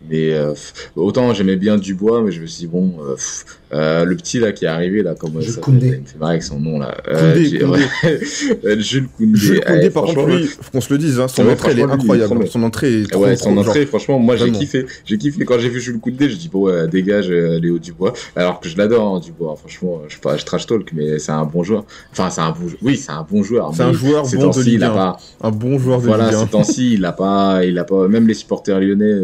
mais euh, autant j'aimais bien Dubois, mais je me suis dit, bon, euh, euh, le petit là qui est arrivé là, comme ça il me fait marrer avec son nom là. Koundé, Koundé. Jules Koundé. Jules Koundé, par contre, lui, faut qu'on se le dise, hein, son entrée elle est incroyable. Son entrée est trop, Ouais, son entrée, franchement, moi j'ai kiffé. J'ai kiffé quand j'ai vu Jules Koundé, je dis bon, ouais, dégage Léo Dubois. Alors que je l'adore, hein, Dubois. Franchement, je, pas, je trash talk, mais c'est un bon joueur. Enfin, c'est un bon, oui, c'est un bon joueur. C'est un joueur bon de Ligue 1. Un bon joueur de Ligue 1. Voilà, ces temps-ci, il a pas, il a pas, même les supporters lyonnais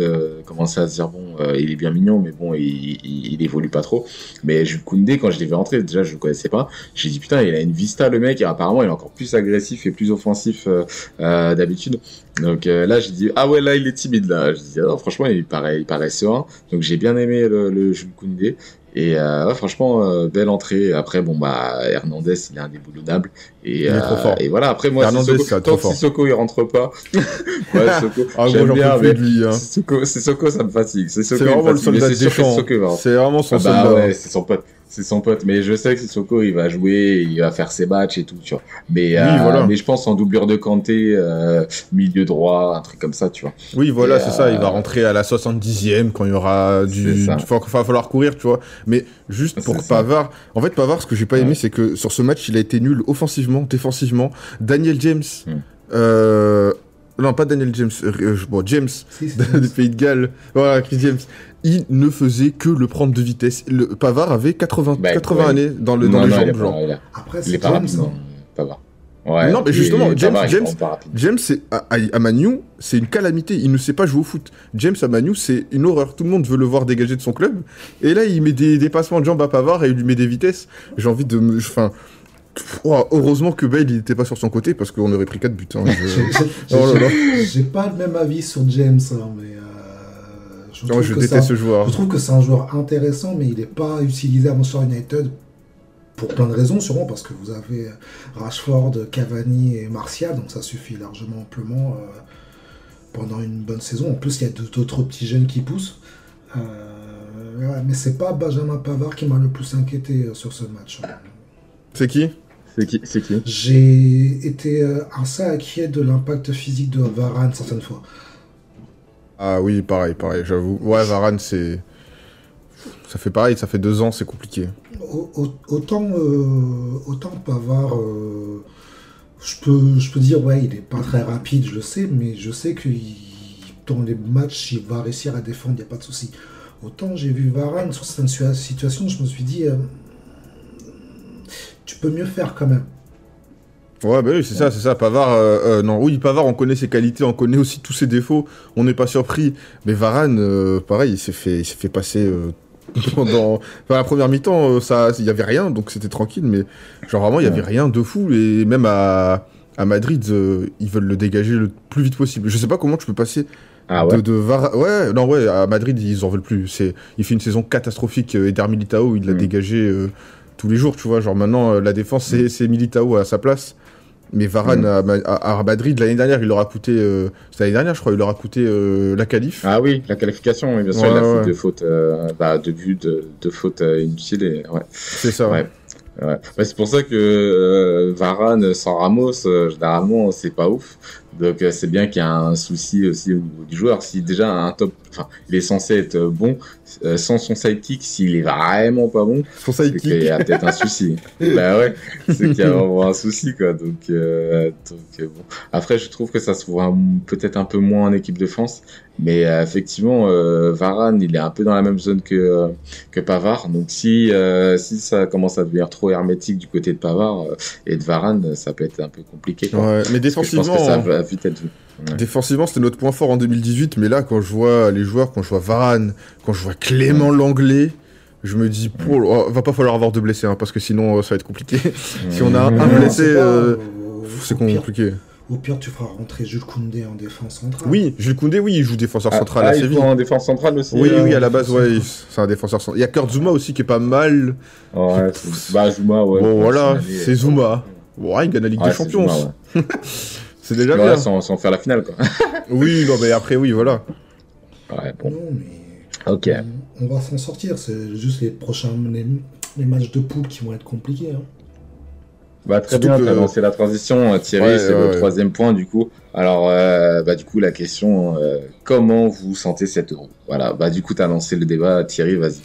commençaient à se dire bon euh, il est bien mignon, mais bon, il, il, évolue pas trop. Mais Jules Koundé, quand je l'ai vu rentrer, déjà, je le connaissais pas. J'ai dit, putain, il a une vista, le mec, et apparemment, il est encore plus agressif et plus offensif euh, euh, d'habitude. Donc là, j'ai dit, ah ouais, là, il est timide, là. Je dis, ah franchement, il paraît, il paraît serein. Donc j'ai bien aimé le, le Jules Koundé. Et euh, franchement, euh, belle entrée. Après, bon, bah, Hernandez, il est indéboulonnable. Et, il est trop fort. et voilà, après, moi, Hernandez, Sissoko, tant que Sissoko, il rentre pas. ouais, Soko, ah, j'aime bien, mais lui, hein. Sissoko, Sissoko, ça me fatigue. C'est vraiment le soldat. C'est vraiment son ah, bah, soldat. Ouais, c'est son pote c'est son pote. Mais je sais que Sissoko, il va jouer, il va faire ses matchs et tout, tu vois. Mais, euh, mais je pense en doublure de Kanté, euh, milieu droit, un truc comme ça, tu vois. Oui, voilà, c'est ça. Il va euh, rentrer à la 70e quand il y aura du. Il va falloir courir, tu vois. Mais juste pour Pavard, en fait, Pavard, ce que j'ai pas aimé, c'est que sur ce match, il a été nul offensivement, défensivement. Daniel James. Hmm. Non, pas Daniel James. bon, James, du Pays de Galles. Voilà, Chris James il ne faisait que le prendre de vitesse. Le Pavard avait 80, 80 bah, années dans, le, dans les jambes. genre. Après, c'est James, non Pavard. Ouais, non, mais justement, James, James, James à, à, Manu, c'est une calamité. Il ne sait pas jouer au foot. James à Manu, c'est une horreur. Tout le monde veut le voir dégager de son club. Et là, il met des dépassements de jambes à Pavard et il lui met des vitesses. J'ai envie de me. Enfin. heureusement que Bale n'était pas sur son côté parce qu'on aurait pris 4 buts. Hein. Oh J'ai pas le même avis sur James, hein, mais. Euh, je, je déteste ce joueur. Je trouve que c'est un joueur intéressant, mais il n'est pas utilisé à Manchester United pour plein de raisons, sûrement parce que vous avez Rashford, Cavani et Martial, donc ça suffit largement amplement euh, pendant une bonne saison. En plus, il y a d'autres petits jeunes qui poussent. Euh, ouais, mais c'est pas Benjamin Pavard qui m'a le plus inquiété sur ce match. C'est qui? C'est qui, qui? J'ai été assez inquiet de l'impact physique de Varane certaines fois. Ah oui, pareil, pareil, j'avoue. Ouais, Varane, c'est. Ça fait pareil, ça fait deux ans, c'est compliqué. Autant, euh, autant Pavard, euh, je, peux, je peux dire, ouais, il est pas très rapide, je le sais, mais je sais que dans les matchs, il va réussir à défendre, il n'y a pas de souci. Autant j'ai vu Varane sur certaines situations, je me suis dit, euh, tu peux mieux faire quand même. Ouais, bah oui, c'est ça, c'est ça. Pavard, euh, euh, non, oui, Pavard, on connaît ses qualités, on connaît aussi tous ses défauts, on n'est pas surpris. Mais Varane, euh, pareil, il s'est fait, il fait passer pendant enfin, la première mi-temps, ça, il y avait rien, donc c'était tranquille. Mais genre vraiment, il y avait rien de fou. Et même à, à Madrid, ils veulent le dégager le plus vite possible. Je sais pas comment tu peux passer. Ah ouais. De, Ouais, non, ouais, à Madrid, ils en veulent plus. C'est, il fait une saison catastrophique. Eder Militao, il l'a mm. dégagé tous les jours, tu vois. Genre maintenant, la défense, c'est Militao à sa place. Mais Varane mm. à, Madrid l'année dernière, il leur a coûté. Euh, l'année dernière, je crois, il leur a coûté euh, la qualif. Ah oui, la qualification, oui, bien sûr. il a fait deux fautes, euh, bah, deux buts, deux, fautes inutiles. Et, ouais. C'est ça. Ouais. Ouais. c'est pour ça que Varane sans Ramos, généralement, c'est pas ouf. Donc c'est bien qu'il y a un souci aussi au niveau du joueur. Si déjà un top, enfin, il est censé être bon, euh, sans son sidekick, s'il est vraiment pas bon, son sidekick, il y a peut-être un souci. bah ouais, c'est qu'il y a vraiment un souci quoi. Donc, euh, donc euh, bon. Après, je trouve que ça se voit peut-être un peu moins en équipe de France, mais effectivement, Varane, il est un peu dans la même zone que que Pavard. Donc si si ça commence à devenir trop hermétique du côté de Pavard et de Varane, ça peut être un peu compliqué. Ouais, mais défensivement, je pense que ça va vite être Défensivement, c'était notre point fort en 2018, mais là, quand je vois les joueurs, quand je vois Varane, quand je vois Clément Langlais, je me dis, pour, oh, va pas falloir avoir de blessés, hein, parce que sinon, ça va être compliqué. si on a un blessé, euh, c'est compliqué. Au pire, tu feras rentrer Jules Koundé en défense centrale. Oui, Jules Koundé, oui, il joue défenseur ah, central ah, à Séville. Il joue en défense centrale aussi. Oui, oui, à la base, ouais, c'est un défenseur central. Il y a Kurt Zuma aussi qui est pas mal. Ouais, bah Zuma, ouais. Bon, voilà, c'est Zuma. Ouais, il gagne la Ligue des Champions. C'est déjà bien. Sans, sans, faire la finale, quoi. oui, non, mais après, oui, voilà. Ouais, bon. Non, mais. Ok. On, va s'en sortir. C'est juste les prochains les, matchs de poule qui vont être compliqués. Hein. Bah, très bien, tu as lancé la transition, euh, Thierry, c'est le troisième point du coup. Alors, euh, bah, du coup, la question, euh, comment vous sentez cet euro Voilà, bah, du coup, tu as lancé le débat, Thierry, vas-y.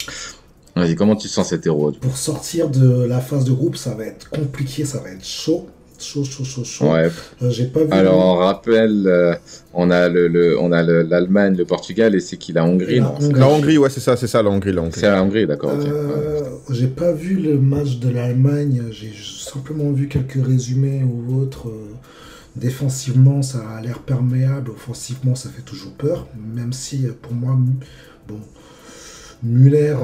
Vas-y, comment tu sens cet euro Pour sortir de la phase de groupe, ça va être compliqué, ça va être chaud. Chaud, chaud, chaud, chaud. Ouais. Euh, j'ai pas vu. Alors, on rappelle, euh, on a le, on a l'Allemagne, le, Portugal et c'est qui la Hongrie, la, Hongrie. la Hongrie, ouais, c'est ça, c'est ça, la Hongrie, la Hongrie. C'est la Hongrie, d'accord. Euh, J'ai pas vu le match de l'Allemagne. J'ai simplement vu quelques résumés ou autres. Défensivement, ça a l'air perméable. Offensivement, ça fait toujours peur. Même si, pour moi, bon. Muller,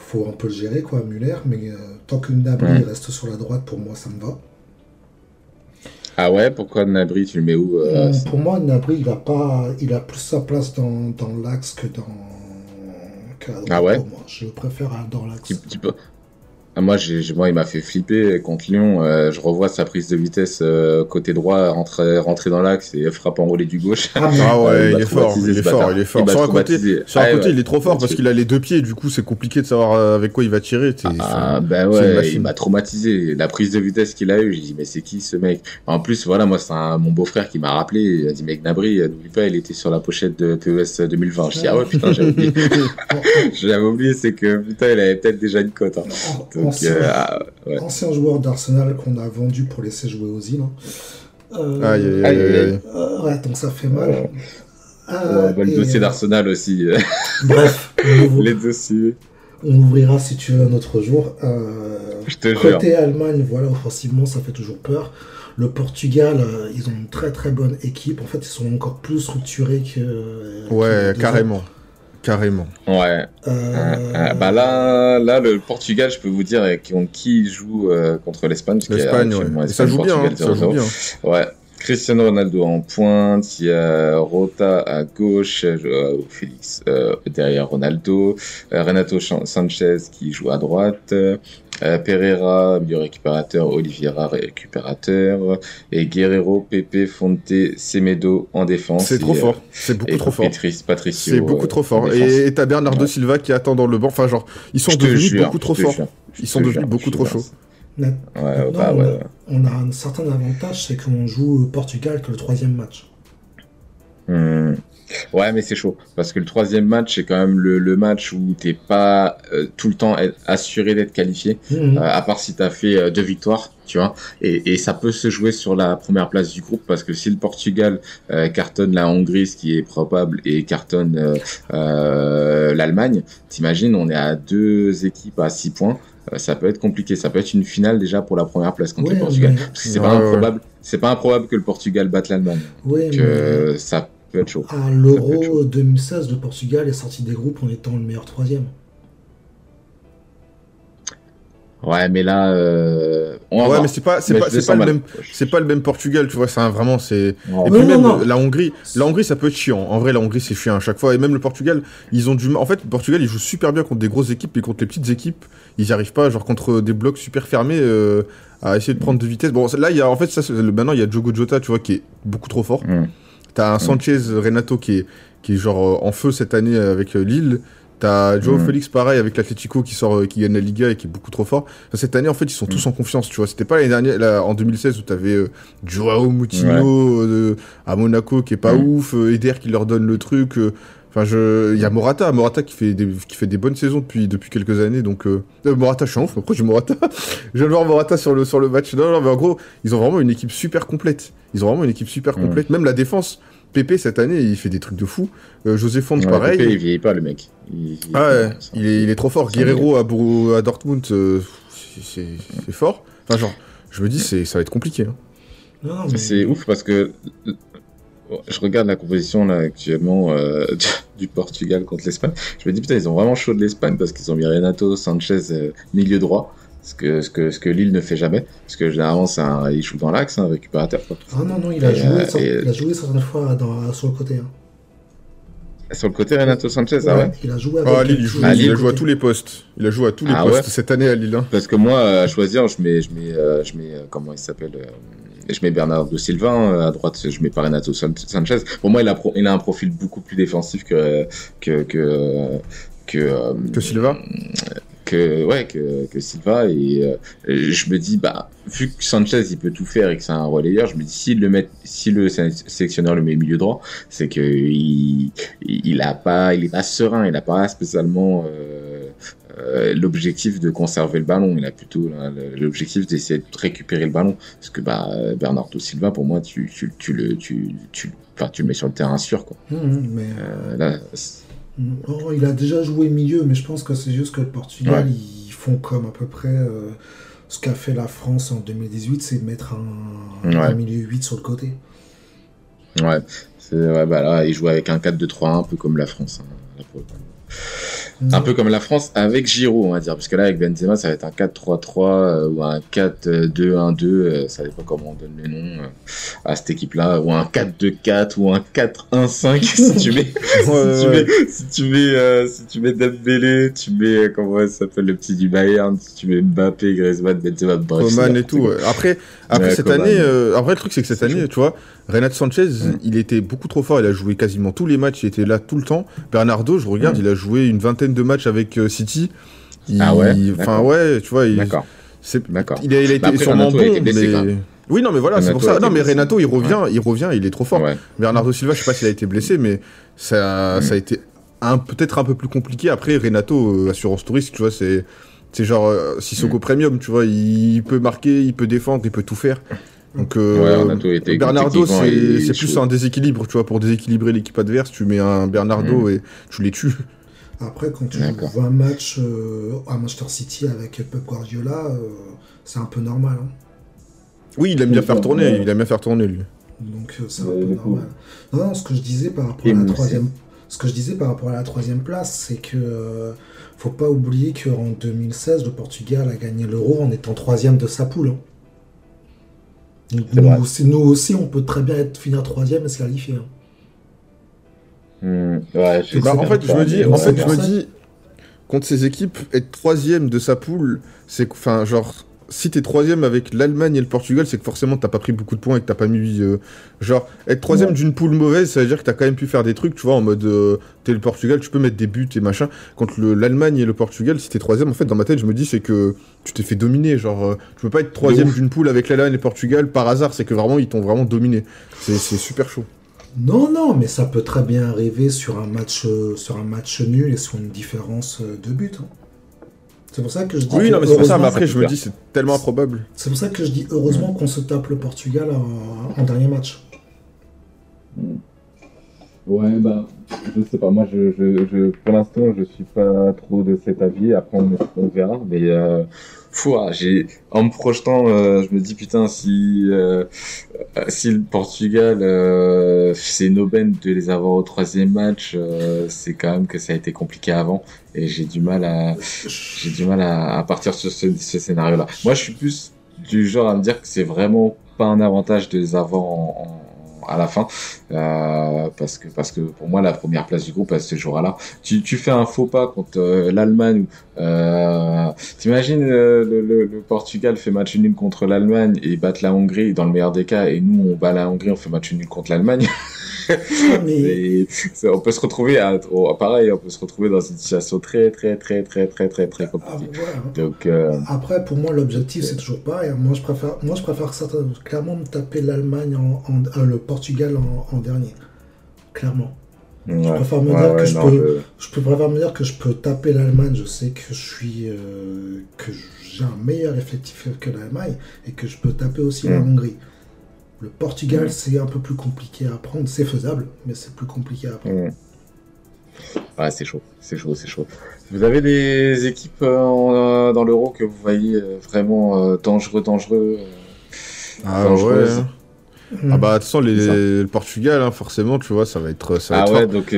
faut un peu le gérer, quoi, Muller, mais tant que Nabri reste sur la droite, pour moi, ça me va. Ah ouais, pourquoi Nabri, tu le mets où euh, euh, Pour moi, Nabri, il a, pas, il a plus sa place dans, dans l'axe que dans. ah ouais moi. Je préfère dans l'axe. Moi, j'ai, moi, il m'a fait flipper contre Lyon. Euh, je revois sa prise de vitesse euh, côté droit, rentrer, rentrer dans l'axe et frappe enroulé du gauche. Ah, ah ouais, il, est fort, il est fort, il est fort. Sur un côté, sur un côté il est trop fort parce qu'il a les deux pieds. Du coup, c'est compliqué de savoir euh, avec quoi il va tirer. Ah, ben ouais, il m'a traumatisé. La prise de vitesse qu'il a eu, j'ai dit, mais c'est qui ce mec? En plus, voilà, moi, c'est mon beau-frère qui m'a rappelé. Il a dit, mec, Nabri, n'oublie pas, il était sur la pochette de PES 2020. Je dis, ah ouais, putain, j'avais oublié. j'avais oublié, c'est que putain, il avait peut-être déjà une cote. Hein. Donc, ah, ancien joueur d'Arsenal qu'on a vendu pour laisser jouer aux îles. Hein. Euh, aïe, aïe, aïe, euh, ouais, donc ça fait mal. Euh, le dossier d'Arsenal aussi. Bref, les dossiers. On ouvrira si tu veux un autre jour. Je te côté Allemagne, voilà, offensivement, ça fait toujours peur. Le Portugal, ils ont une très très bonne équipe. En fait, ils sont encore plus structurés que. Ouais, carrément. Carrément. Ouais. Euh, bah là, là, le Portugal, je peux vous dire qui joue euh, contre l'Espagne. L'Espagne, ouais. ça joue bien. Hein, ça joue bien. Ouais. Cristiano Ronaldo en pointe, il y a Rota à gauche, euh, Félix euh, derrière Ronaldo, euh, Renato Sanchez qui joue à droite, Pereira, milieu récupérateur, Oliveira récupérateur, et Guerrero, Pepe, Fonte, Semedo en défense. C'est trop fort, c'est beaucoup trop fort. Patricio. C'est beaucoup trop fort. Et t'as Bernardo Silva qui attend dans le banc, enfin genre, ils sont devenus beaucoup trop forts. Ils sont devenus beaucoup trop chauds. Bah on, a, un certain avantage, c'est qu'on joue Portugal que le troisième match. Hmm. Ouais, mais c'est chaud. Parce que le troisième match, c'est quand même le, match où t'es pas euh, tout le temps assuré d'être qualifié. Mhm. Euh, à part si t'as fait euh, deux victoires, tu vois. Et, ça peut se jouer sur la première place du groupe parce que si le Portugal cartonne la Hongrie, ce qui est probable, et cartonne l'Allemagne, t'imagines, on est à deux équipes à six points ça peut être compliqué. Ça peut être une finale déjà pour la première place contre le Portugal. Parce que c'est pas improbable. C'est pas improbable que le Portugal batte l'Allemagne. Oui, ça à l'Euro 2016, le Portugal est sorti des groupes en étant le meilleur troisième. Ouais, mais là, euh, ouais, mais c'est pas, c'est pas, c'est pas le même, c'est pas le même Portugal, tu vois, c'est vraiment, c'est. Et puis même la Hongrie, la Hongrie, ça peut être chiant. En vrai, la Hongrie, c'est chiant à chaque fois. Et même le Portugal, ils ont du, en fait, le Portugal, ils jouent super bien contre des grosses équipes, et contre les petites équipes, ils n'y arrivent pas, genre contre des blocs super fermés, euh, à essayer de prendre de vitesse. Bon, là, il y a, en fait, ça, maintenant, il y a Jogo Jota, tu vois, qui est beaucoup trop fort. Mm. T'as un Sanchez Renato qui est, qui est genre en feu cette année avec euh, Lille. T'as Joe Félix pareil avec l'Atlético qui sort, euh, qui gagne la Liga et qui est beaucoup trop fort. cette année, en fait, ils sont tous en confiance, tu vois. C'était pas l'année dernière, là, en 2016 où t'avais avais Joao Moutinho à Monaco qui est pas ouf, Eder qui leur donne le truc. Enfin, je, il y a Morata, Morata qui fait des, qui fait des bonnes saisons depuis, depuis quelques années. Donc, Morata, je suis en ouf. Pourquoi j'ai Morata Je viens de voir Morata sur le, sur le match. Non, non, mais en gros, ils ont vraiment une équipe super complète. Ils ont vraiment une équipe super complète. Même la défense, Pépé cette année, il fait des trucs de fou. Euh, José Font, pareil. Pépé, il vieillit pas le mec. Il, ah ouais, il, est, il est, trop fort. Guerrero à, à Dortmund, euh, c'est fort. Enfin genre, je me dis ça va être compliqué. Hein. C'est ouf parce que je regarde la composition là actuellement euh, du Portugal contre l'Espagne. Je me dis putain ils ont vraiment chaud de l'Espagne parce qu'ils ont mis Renato Sanchez milieu droit ce que, ce que, ce que Lille ne fait jamais, parce que généralement un, il joue dans l'axe, un hein, récupérateur. Ah non, non, il a, joué, euh, il a joué certaines fois dans, sur le côté. Hein. Sur le côté, Renato Sanchez, ah ouais Il a joué avec ah, Lille, il, joue, il a joué à tous les postes. Il a joué à tous les ah postes cette année à Lille. Hein. Parce que moi, à choisir, je mets, je mets, euh, je mets euh, comment il s'appelle Je mets Bernardo Silva à droite, je mets pas Renato Sanchez. Pour moi, il a, il a un profil beaucoup plus défensif que que que que, que Silva que ouais que, que Silva et euh, je me dis bah vu que Sanchez il peut tout faire et que c'est un relayeur je me dis si le met si le sélectionneur le met milieu droit c'est que il, il a pas il est pas serein il a pas spécialement euh, euh, l'objectif de conserver le ballon. Il a plutôt l'objectif d'essayer de récupérer le ballon. Parce que bah Bernardo Silva pour moi tu tu, tu le tu tu enfin tu le mets sur le terrain sûr quoi. Mmh, mmh, mais là Oh, il a déjà joué milieu, mais je pense que c'est juste que le Portugal, ils font comme à peu près euh, ce qu'a fait la France en 2018, c'est mettre un, milieu 8 sur le côté. Ouais, ouais bah là, il joue avec un 4-2-3-1, un peu comme la France. Hein, un peu comme la France avec Giroud, on va dire. Parce que là, avec Benzema, ça va être un 4-3-3 euh, ou un 4-2-1-2. Euh, ça dépend comment on donne les noms euh, à cette équipe-là. Ou un 4-2-4 ou un 4-1-5 si tu mets, si, tu mets si tu mets, si tu mets Dembélé, tu mets, comment ça s'appelle, le petit du Bayern, si tu mets Mbappé, Griezmann, Benzema, bref. et tout. Après, après cette année, après le truc, c'est que cette année, tu vois, Renato Sanchez, mm. il était beaucoup trop fort. Il a joué quasiment tous les matchs. Il était là tout le temps. Bernardo, je regarde, mm. il a joué une vingtaine de matchs avec euh, City. ah ouais. Enfin ouais, tu vois. D'accord. D'accord. Il a, il a été sûrement bon, mais. Oui, non, mais voilà, c'est pour ça. Non, mais Renato, il revient, il revient, il est trop fort. Bernardo Silva, je sais pas s'il a été blessé, mais ça, mm. ça a été peut-être un peu plus compliqué. Après, Renato, euh, assurance touriste, tu vois, c'est, c'est genre euh, Sissoko Premium, tu vois, il peut marquer, il peut défendre, il peut tout faire. Donc euh, Bernardo, c'est plus un déséquilibre, tu vois, pour déséquilibrer l'équipe adverse, tu mets un Bernardo mm. et tu les tues. Après, quand tu vois un match euh, à Manchester City avec Pep Guardiola, euh, c'est un peu normal. Hein. Oui, il aime bien faire tourner, il aime bien faire tourner lui. Donc c'est un peu normal. Non, ce que je disais par rapport à la troisième, ce que je disais par rapport à la troisième place, c'est que faut pas oublier qu'en 2016, le Portugal a gagné l'Euro en étant troisième de sa poule. Hein. Nous aussi, nous aussi, on peut très bien être finir troisième et se qualifier. Hein. Hmm, ouais, bah, en fait, je me dis, en fait, je me dis, contre ces équipes, être troisième de sa poule, c'est, enfin, genre, si t'es troisième avec l'Allemagne et le Portugal, c'est que forcément t'as pas pris beaucoup de points et que t'as pas mis. Euh, genre, être troisième d'une poule mauvaise, ça veut dire que t'as quand même pu faire des trucs, tu vois, en mode euh, t'es le Portugal, tu peux mettre des buts et machin. Contre l'Allemagne et le Portugal, si t'es troisième, en fait, dans ma tête, je me dis, c'est que tu t'es fait dominer. Genre, euh, tu peux pas être troisième d'une poule avec l'Allemagne et le Portugal par hasard, c'est que vraiment, ils t'ont vraiment dominé. C'est super chaud. Non, non, mais ça peut très bien arriver sur un match, sur un match nul et sur une différence de but. Hein. C'est pour ça que je dis. Oui, non, mais c'est pour ça, mais après, je me dis, c'est tellement improbable. C'est pour ça que je dis, heureusement qu'on se tape le Portugal en, dernier match. Ouais, bah, je sais pas. Moi, je, je, pour l'instant, je suis pas trop de cet avis. Après, on, verra. Mais euh, j'ai en me projetant, euh, je me dis putain si euh, si le Portugal euh, c'est une aubaine de les avoir au troisième match, c'est quand même que ça a été compliqué avant et j'ai du mal à j'ai du mal à, partir sur ce, scénario-là. Moi, je suis plus du genre à me dire que c'est vraiment pas un avantage de les avoir en à la fin euh, parce que parce que pour moi la première place du groupe elle se jouera là. Tu, tu fais un faux pas contre euh, l'Allemagne euh, t'imagines euh, le, le, le, Portugal fait match nul contre l'Allemagne et bat la Hongrie dans le meilleur des cas et nous on bat la Hongrie on fait match nul contre l'Allemagne mais... on peut se retrouver à, pareil, on peut se retrouver dans une situation très très très très très très très compliquée. Ah, Donc euh, après, pour moi, l'objectif c'est toujours pas. Moi, je préfère, moi, je préfère clairement me taper l'Allemagne en, euh, le Portugal en, dernier, clairement. je préfère me dire que je peux, je... peux préfère me dire que je peux taper l'Allemagne. Je sais que je suis, euh, que j'ai un meilleur effectif que l'Allemagne et que je peux taper aussi la mm. Hongrie. Le Portugal, c'est un peu plus compliqué à apprendre. C'est faisable, mais c'est plus compliqué à apprendre. Ouais, c'est chaud, c'est chaud, c'est chaud. Vous avez des équipes euh, euh, dans l'euro que vous voyez euh, vraiment dangereux, dangereux Ah ouais. Ah bah de toute façon le Portugal hein, forcément tu vois ça va être ça va ah ouais donc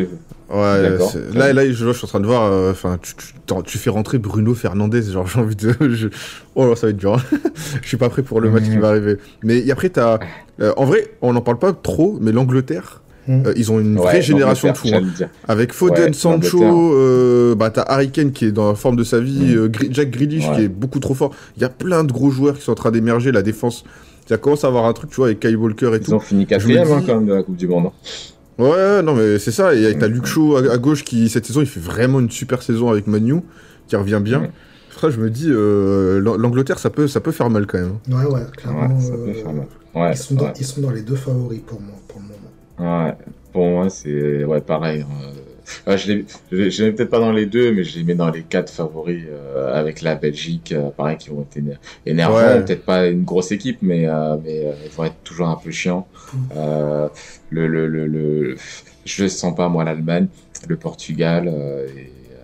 Ouais, là, là, je, je, suis en train de voir, euh, enfin, tu, tu, fais rentrer Bruno Fernandez, genre, j'ai envie de, oh là, ça va être dur. Hein. je suis pas prêt pour le match qui va arriver. Mais après, t'as, euh, en vrai, on n'en parle pas trop, mais l'Angleterre, hmm. euh, ils ont une vraie génération de fous. Hein. Avec Foden, Sancho, bah, t'as Harry Kane qui est dans la forme de sa vie, hmm. Jack Grealish qui est beaucoup trop fort. Il y a plein de gros joueurs qui sont en train d'émerger, la défense. Ça commence à avoir un truc, tu vois, avec Kyle Walker et tout. Ils ont fini quatrième, hein, quand même, de la Coupe du Monde. Ouais, non, mais c'est ça. Et t'as Luke Shaw à, gauche qui, cette saison, il fait vraiment une super saison avec Manu, qui revient bien. Frère, je me dis, euh, l'Angleterre, ça peut, ça peut faire mal quand même. Ouais, ouais, clairement. ça peut faire mal. Ouais, ils, sont dans, ils, sont dans, les deux favoris pour moi, pour le moment. Ouais, pour moi, c'est ouais, pareil. Hein. Je les mets peut-être pas dans les deux, mais je les mets dans les quatre favoris euh, avec la Belgique, euh, pareil, qui vont être énervants. Peut-être pas une grosse équipe, mais, mais ils vont être toujours un peu chiants. Mm le, le, le, le je sens pas moi l'Allemagne, le Portugal euh,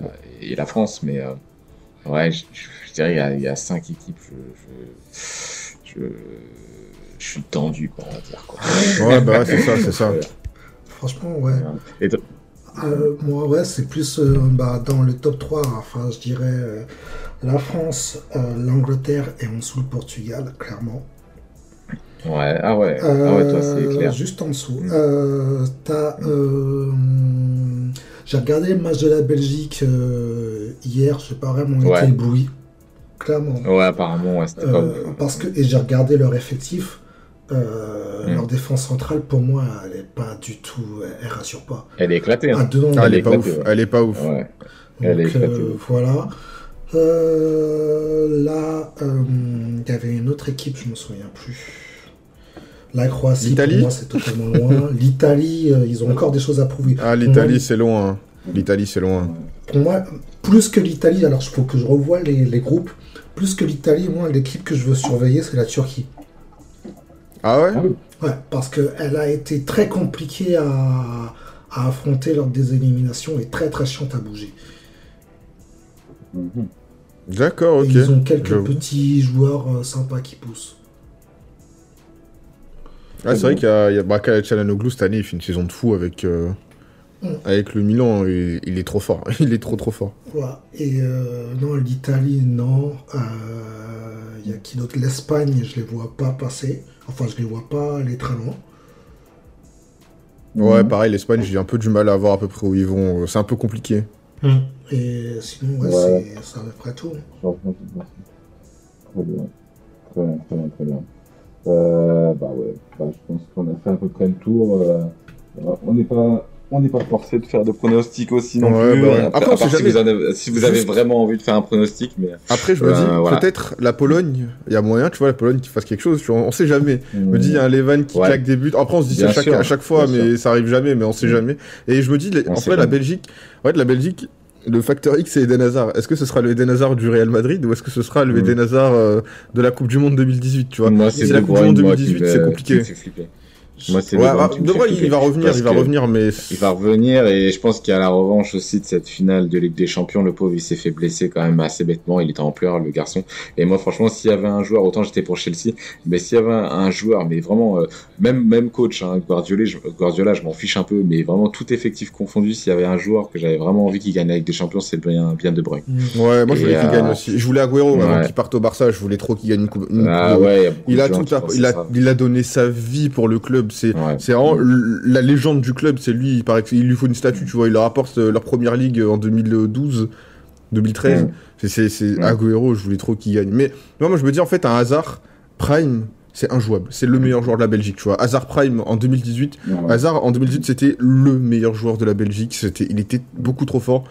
euh, et, la France, mais euh, ouais, je, dirais il y, a, il y, a, cinq équipes. Je, je, je, suis tendu, on va dire. Quoi. Ouais, bah c'est ça, c'est ça. Franchement, ouais. Et moi, ouais, c'est plus bah, dans le top 3. Enfin, je dirais la France, l'Angleterre et en dessous le Portugal, clairement. Ouais, ah ouais, ah ouais toi c'est clair. Juste en dessous. Euh, t'as. Euh, j'ai regardé le match de la Belgique euh, hier, je sais pas vraiment été ébloui. Clairement. Ouais, apparemment, ouais, c'était pas Parce que, et j'ai regardé leur effectif. Mm. Leur défense centrale, pour moi, elle est pas du tout. Elle rassure pas. Elle est éclatée. Hein. elle, est pas ouf. Elle est pas ouf. Ouais. elle est éclatée. voilà. là, il y avait une autre équipe, je me souviens plus. La Croatie, pour moi, c'est totalement loin. L'Italie, euh, ils ont encore des choses à prouver. Ah, l'Italie, c'est loin. L'Italie, c'est loin. Pour moi, plus que l'Italie, alors il faut que je revoie les, groupes. Plus que l'Italie, moi, l'équipe que je veux surveiller, c'est la Turquie. Ah ouais Ouais, parce qu'elle a été très compliquée à, affronter lors des éliminations et très très chiante à bouger. D'accord, ok. ils ont quelques petits joueurs euh, sympas qui poussent. Ah, c'est vrai qu'il y a, il y a bah, cette année, il fait une saison de fou avec, euh, avec le Milan. Il est trop fort. Il est trop trop fort. Et euh, non, l'Italie, non. Euh, il y a qui d'autre? L'Espagne, je les vois pas passer. Enfin, je les vois pas aller très loin. Ouais, mm. pareil, l'Espagne, j'ai un peu du mal à voir à peu près où ils vont. C'est un peu compliqué. Mm. Et sinon, ouais, c'est ça à peu près tout. Très bien, très bien, très bien. Euh, bah ouais, bah, je pense qu'on a fait à peu près le tour. Euh, on n'est pas on n'est pas forcé de faire de pronostics aussi non plus. Bah Après, si, vous avez, si vous avez vraiment envie de faire un pronostic, mais après je me dis euh, peut-être la Pologne, il y a moyen, tu vois, la Pologne qui fasse quelque chose. On, on sait jamais. Je me dis il y a un Levan qui claque des buts. Après on se dit ça à chaque, à chaque fois, mais ça arrive jamais, mais on sait mm. jamais. Et je me dis en fait la Belgique, ouais, la Belgique, le facteur X c'est Eden Hazard. Est-ce que ce sera le Eden Hazard du Real Madrid ou est-ce que ce sera le mm. Eden Hazard euh, de la Coupe du Monde 2018, tu vois? Moi, c'est la Coupe du Monde 2018, c'est compliqué. Moi, c'est ah, il, va revenir, il va revenir, mais il va revenir et je pense qu'il y a la revanche aussi de cette finale de Ligue des Champions. Le pauvre, il s'est fait blesser quand même assez bêtement. Il était en pleurs, le garçon. Et moi, franchement, s'il y avait un joueur, autant j'étais pour Chelsea, mais s'il y avait un, joueur, mais vraiment, euh, même même coach, hein, Guardiola, je, Guardiola, je m'en fiche un peu, mais vraiment tout effectif confondu, s'il y avait un joueur que j'avais vraiment envie qu'il gagne avec des Champions, c'est bien bien De Bruyne. Ouais, moi je voulais qu'il gagne euh, aussi. Je voulais Agüero avant qu'il parte au Barça. Je voulais trop qu'il gagne une coupe. ah ouais. Il a tout, il a, il a donné sa vie pour le club. C'est c'est la légende du club, c'est lui. Il paraît lui faut une statue, tu vois. Il leur apporte euh, leur première ligue en 2012, 2013. C'est c'est Agüero, je voulais trop qu'il gagne. Mais moi, je me dis en fait, un hasard prime, c'est injouable. C'est le meilleur joueur de la Belgique, tu vois. Hazard Prime en 2018. Hazard en 2018, c'était le meilleur joueur de la Belgique. C'était, il était beaucoup trop fort.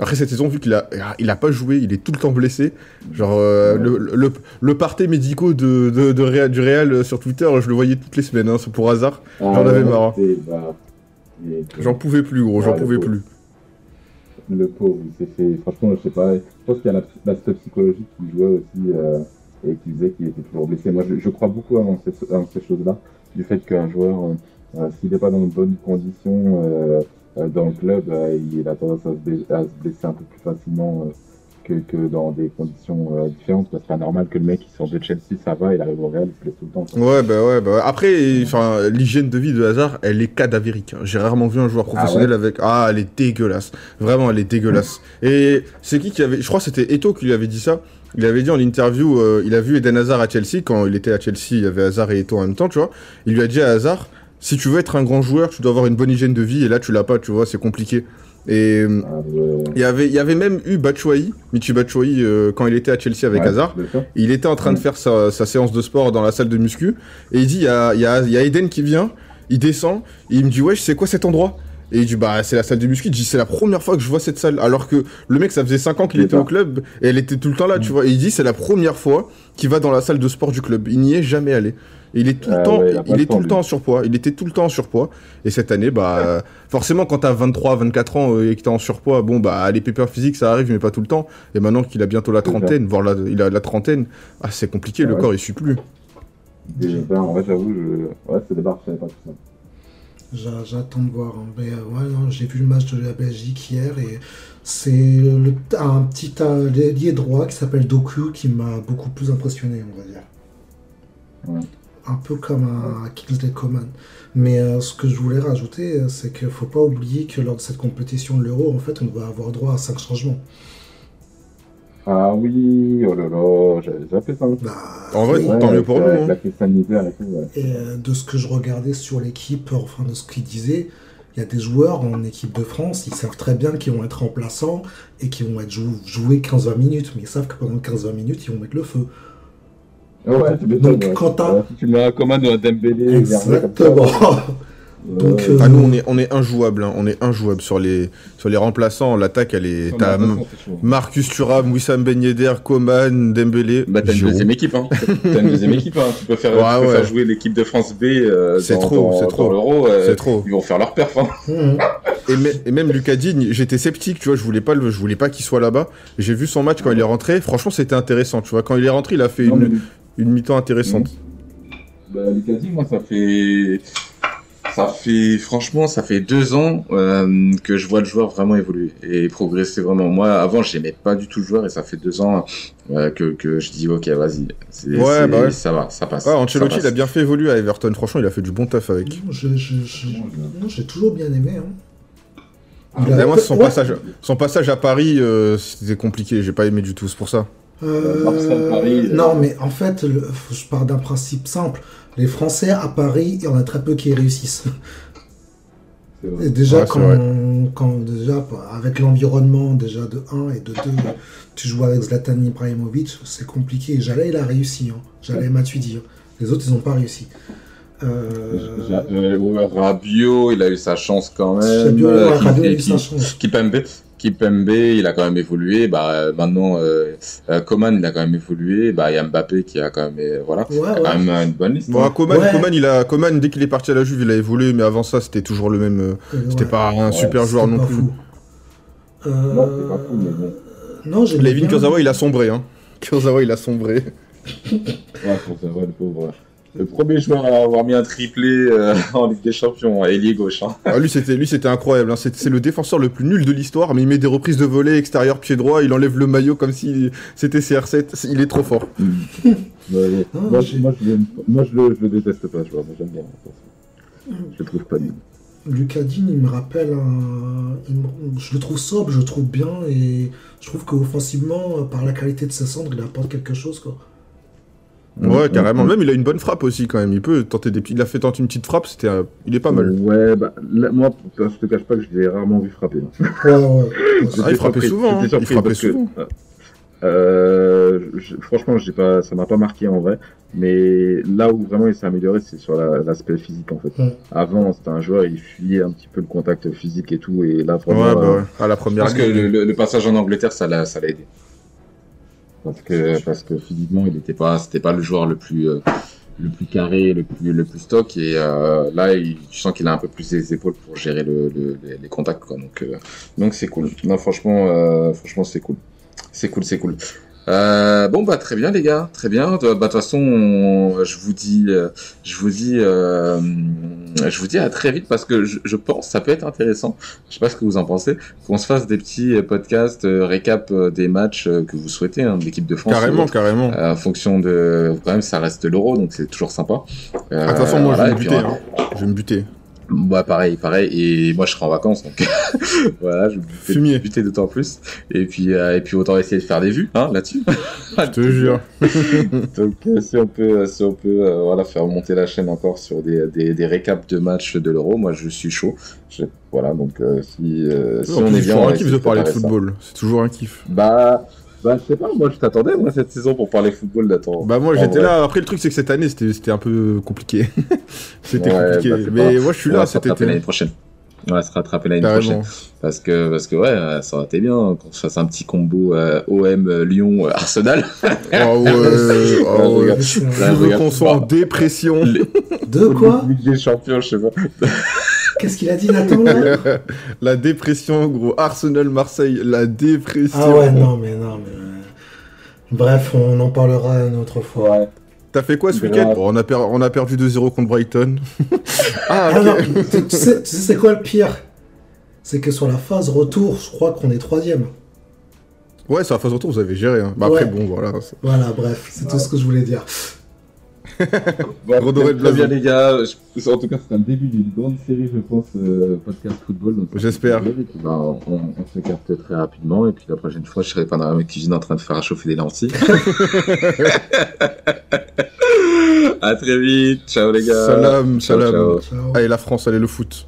Après cette saison, vu qu'il a, il a pas joué, il est tout le temps blessé. Genre, euh, le, le, le parté médicaux de, de, de du Real euh, sur Twitter, je le voyais toutes les semaines, hein, pour hasard. Ah j'en avais marre. Bah, j'en pouvais plus, gros, j'en pouvais plus. Le pauvre, il s'est fait. Franchement, je sais pas. Je pense qu'il y a l'aspect psychologique qui jouait aussi euh, et qui disait qu'il était toujours blessé. Moi, je, je crois beaucoup à ces, ces choses-là. Du fait qu'un joueur, s'il n'est pas dans de bonnes conditions, euh, dans le club, euh, il a tendance à se, blesser un peu plus facilement euh, que, que, dans des conditions différentes. C'est pas normal que le mec qui sort de Chelsea, ça va, il arrive au Real, il se blesse tout le temps. Ouais, bah ouais, bah Après, enfin, l'hygiène de vie de Hazard, elle est cadavérique. Hein. J'ai rarement vu un joueur ah professionnel avec. Ah, elle est dégueulasse. Vraiment, elle est dégueulasse. Et c'est qui qui avait. Je crois que c'était Eto qui lui avait dit ça. Il avait dit en interview, il a vu Eden Hazard à Chelsea, quand il était à Chelsea, il y avait Hazard et Eto en même temps, tu vois. Il lui a dit à Hazard, si tu veux être un grand joueur, tu dois avoir une bonne hygiène de vie, et là, tu l'as pas, tu vois, c'est compliqué. Et il y avait, il y avait même eu Batshuayi, Michi Batshuayi, euh, quand il était à Chelsea avec Hazard. Il était en train de faire sa, séance de sport dans la salle de muscu. Et il dit, il y a, y, a, y a Eden qui vient, il descend, et il me dit, ouais, c'est quoi cet endroit? Et il dit bah c'est la salle de muscu. Il dit c'est la première fois que je vois cette salle. Alors que le mec ça faisait 5 ans qu'il était au club et elle était tout le temps là, tu mm. vois. Et il dit c'est la première fois qu'il va dans la salle de sport du club. Il n'y est jamais allé. Il est tout le ah temps, il, est tout le temps en surpoids. Il était tout le temps en surpoids. Et cette année, bah, forcément, quand t'as 23, 24 ans euh, et que t'es en surpoids, bon, bah, les pépères physiques, ça arrive, mais pas tout le temps. Et maintenant qu'il a bientôt la trentaine, voire la, il a la trentaine, ah, c'est compliqué, le corps, il suit plus. en vrai, j'avoue, je... ouais, c'est des barres, je savais pas tout ça. J'attends de voir. Hein. Mais, ouais, j'ai vu le match de la Belgique hier et c'est le, un petit allié droit qui s'appelle Doku qui m'a beaucoup plus impressionné, on va dire. Ouais un peu comme un Kingsley Coman. Mais euh, ce que je voulais rajouter, euh, c'est qu'il ne faut pas oublier que lors de cette compétition de l'Euro, en fait, on va avoir droit à 5 changements. Ah oui, oh là là, j'avais déjà fait ça. Bah, en vrai, tant mieux pour nous. Hein. et euh, de ce que je regardais sur l'équipe, enfin de ce qu'il disait, il y a des joueurs en équipe de France, ils savent très bien qu'ils vont être remplaçants et qu'ils vont être joués 15-20 minutes, mais ils savent que pendant 15-20 minutes, ils vont mettre le feu. Ouais, tu Donc, quand Si tu mets un commande ou un Dembélé, Exactement. Donc, euh... ah, nous, on est, on est injouable. Hein. On est injouable sur les, sur les remplaçants. L'attaque, elle est. T'as Marcus Thuram, Wissam Ben Yedder, Coman, Dembélé. Bah, t'as une deuxième équipe. Hein. t'as une deuxième équipe. Hein. Tu peux faire, ouais, tu peux faire jouer l'équipe de France B euh, c'est trop, c'est trop. l'Euro. Euh, c'est trop. Ils vont faire leur perf. Hein. Mmh. et, et, même Lucas Digne, j'étais sceptique. Tu vois, je voulais pas, le, je voulais pas qu'il soit là-bas. J'ai vu son match quand il est rentré. Franchement, c'était intéressant. Tu vois, quand il est rentré, il a fait une une mi-temps intéressante. Bah, Lucasi, moi, ça fait. Ça fait, franchement, ça fait deux ans euh, que je vois le joueur vraiment évoluer et progresser vraiment. Moi, avant, j'aimais pas du tout le joueur et ça fait deux ans euh, que, que je dis, ok, vas-y. Ouais, bah ouais. Ça va, ça passe. Ouais, Ancelotti, il a bien fait évoluer à Everton. Franchement, il a fait du bon taf avec. J'ai toujours bien aimé. Hein. Ah, moi, son, passage, son passage à Paris, euh, c'était compliqué. J'ai pas aimé du tout, c'est pour ça. Euh, non, mais en fait, je pars d'un principe simple. Les Français à Paris, il y en a très peu qui réussissent. Et déjà, quand, déjà, avec l'environnement déjà de 1 et de 2, tu joues avec Zlatan Ibrahimovic, c'est compliqué. Jalais, il a réussi. Hein. Jalais Matuidi. Hein. Les autres, ils n'ont pas réussi. Euh... Rabio, il a eu sa chance quand même. Rabio, Rabio a eu sa chance. Kipembe, Kipembe, il a quand même évolué. Bah, maintenant, euh, euh, Coman, il a quand même évolué. Bah, il y a Mbappé qui a quand même, euh, voilà, quand même une bonne liste. Bon, hein. Coman, Coman, il a, Coman, dès qu'il est parti à la Juve, il a évolué, mais avant ça, c'était toujours le même. c'était pas un super joueur non plus. Euh... Non, c'est pas fou, mais bon. Non, j'ai. Levin Kurzawa, il a sombré, hein. Kurzawa, il a sombré. ouais, Kurzawa, le pauvre le premier joueur à avoir mis un triplé euh, en Ligue des Champions, ailier gauche. Hein. Ah, lui, c'était lui, c'était incroyable. Hein. C'est le défenseur le plus nul de l'histoire, mais il met des reprises de volée extérieur pied droit, il enlève le maillot comme si c'était CR7. Il est trop fort. Mm. moi, je, le, déteste pas, je vois, j'aime bien. Je le trouve pas nul. Lucas Digne, il me rappelle Je le trouve sobre, je le trouve bien, et je trouve qu'offensivement, par la qualité de sa cendre, il apporte quelque chose, quoi. Ouais, carrément. Même il a une bonne frappe aussi quand même. Il peut tenter des Il a fait tenter une petite frappe. C'était, il est pas mal. Ouais, bah moi, je te cache pas que je l'ai rarement vu frapper. Ouais, ouais. Ah, il frappait souvent. Hein. Il frappait souvent. euh, franchement, j'ai pas, ça m'a pas marqué en vrai. Mais là où vraiment il s'est amélioré, c'est sur l'aspect physique en fait. Avant, c'était un joueur, il fuyait un petit peu le contact physique et tout. Et là, vraiment, ouais, bah ouais. à la première. Parce que le, le, passage en Angleterre, ça l'a, ça l'a aidé parce que parce que physiquement il n'était pas c'était pas le joueur le plus euh, le plus carré le plus le plus stock. Et euh, là il, tu sens qu'il a un peu plus les épaules pour gérer le, les, contacts donc euh, donc c'est cool. Non franchement franchement c'est cool. C'est cool c'est cool euh, bon bah très bien les gars, très bien. Bah, de toute façon, je vous dis, euh, je vous dis, euh, je vous dis à très vite parce que je, je, pense ça peut être intéressant. Je sais pas ce que vous en pensez, qu'on se fasse des petits podcasts récap des matchs que vous souhaitez hein, de l'équipe de France. Carrément, carrément. En fonction de, quand même, ça reste l'euro, donc c'est toujours sympa. de toute façon, moi je vais me buter. Hein. Je vais me buter. Bah pareil, pareil. Et moi je serai en vacances, donc voilà, je vais buter d'autant plus. Et puis euh, et puis autant essayer de faire des vues, hein, là-dessus. je te jure. donc euh, si on peut, si on peut, euh, voilà, faire monter la chaîne encore sur des des, des récaps de matchs de l'Euro, moi je suis chaud. voilà, donc si si on est bien, c'est un kiff de parler de football. C'est toujours un kiff. Bah bah, je sais pas, moi je t'attendais, moi, cette saison pour parler football d'attendre. Bah, moi j'étais là. Après, le truc, c'est que cette année, c'était un peu compliqué. c'était compliqué. Bah, Mais moi je suis là cet été. l'année prochaine. Ouais, se rattraper l'année prochaine. Parce que, parce que ouais, ça aurait été bien qu'on se fasse un petit combo euh, OM euh, Lyon euh, Arsenal. oh ouais, oh ouais. Je veux qu'on soit en dépression. De quoi? Ligue des champions, je sais pas. Qu'est-ce qu'il a dit Nathan là La dépression, gros. Arsenal Marseille, la dépression. Ah ouais, non mais non mais. Bref, on en parlera une autre fois. Ouais. T'as fait quoi ce week-end on, a on a perdu 2-0 contre Brighton. ah, ah tu, sais, c'est quoi le pire? C'est que sur la phase retour, je crois qu'on est troisième. Ouais, sur la phase retour, vous avez géré. Hein. Bah, Après, bon, voilà. Voilà, bref, c'est tout ce que je voulais dire bon, très bien les gars, en tout cas c'est un début d'une grande série je pense euh, podcast football. J'espère. Bah, on, on se capte très rapidement et puis la prochaine fois je serai pas dans la cuisine en train de faire réchauffer des lentilles. à très vite, ciao les gars. Salam, salam. Allez la France, allez le foot.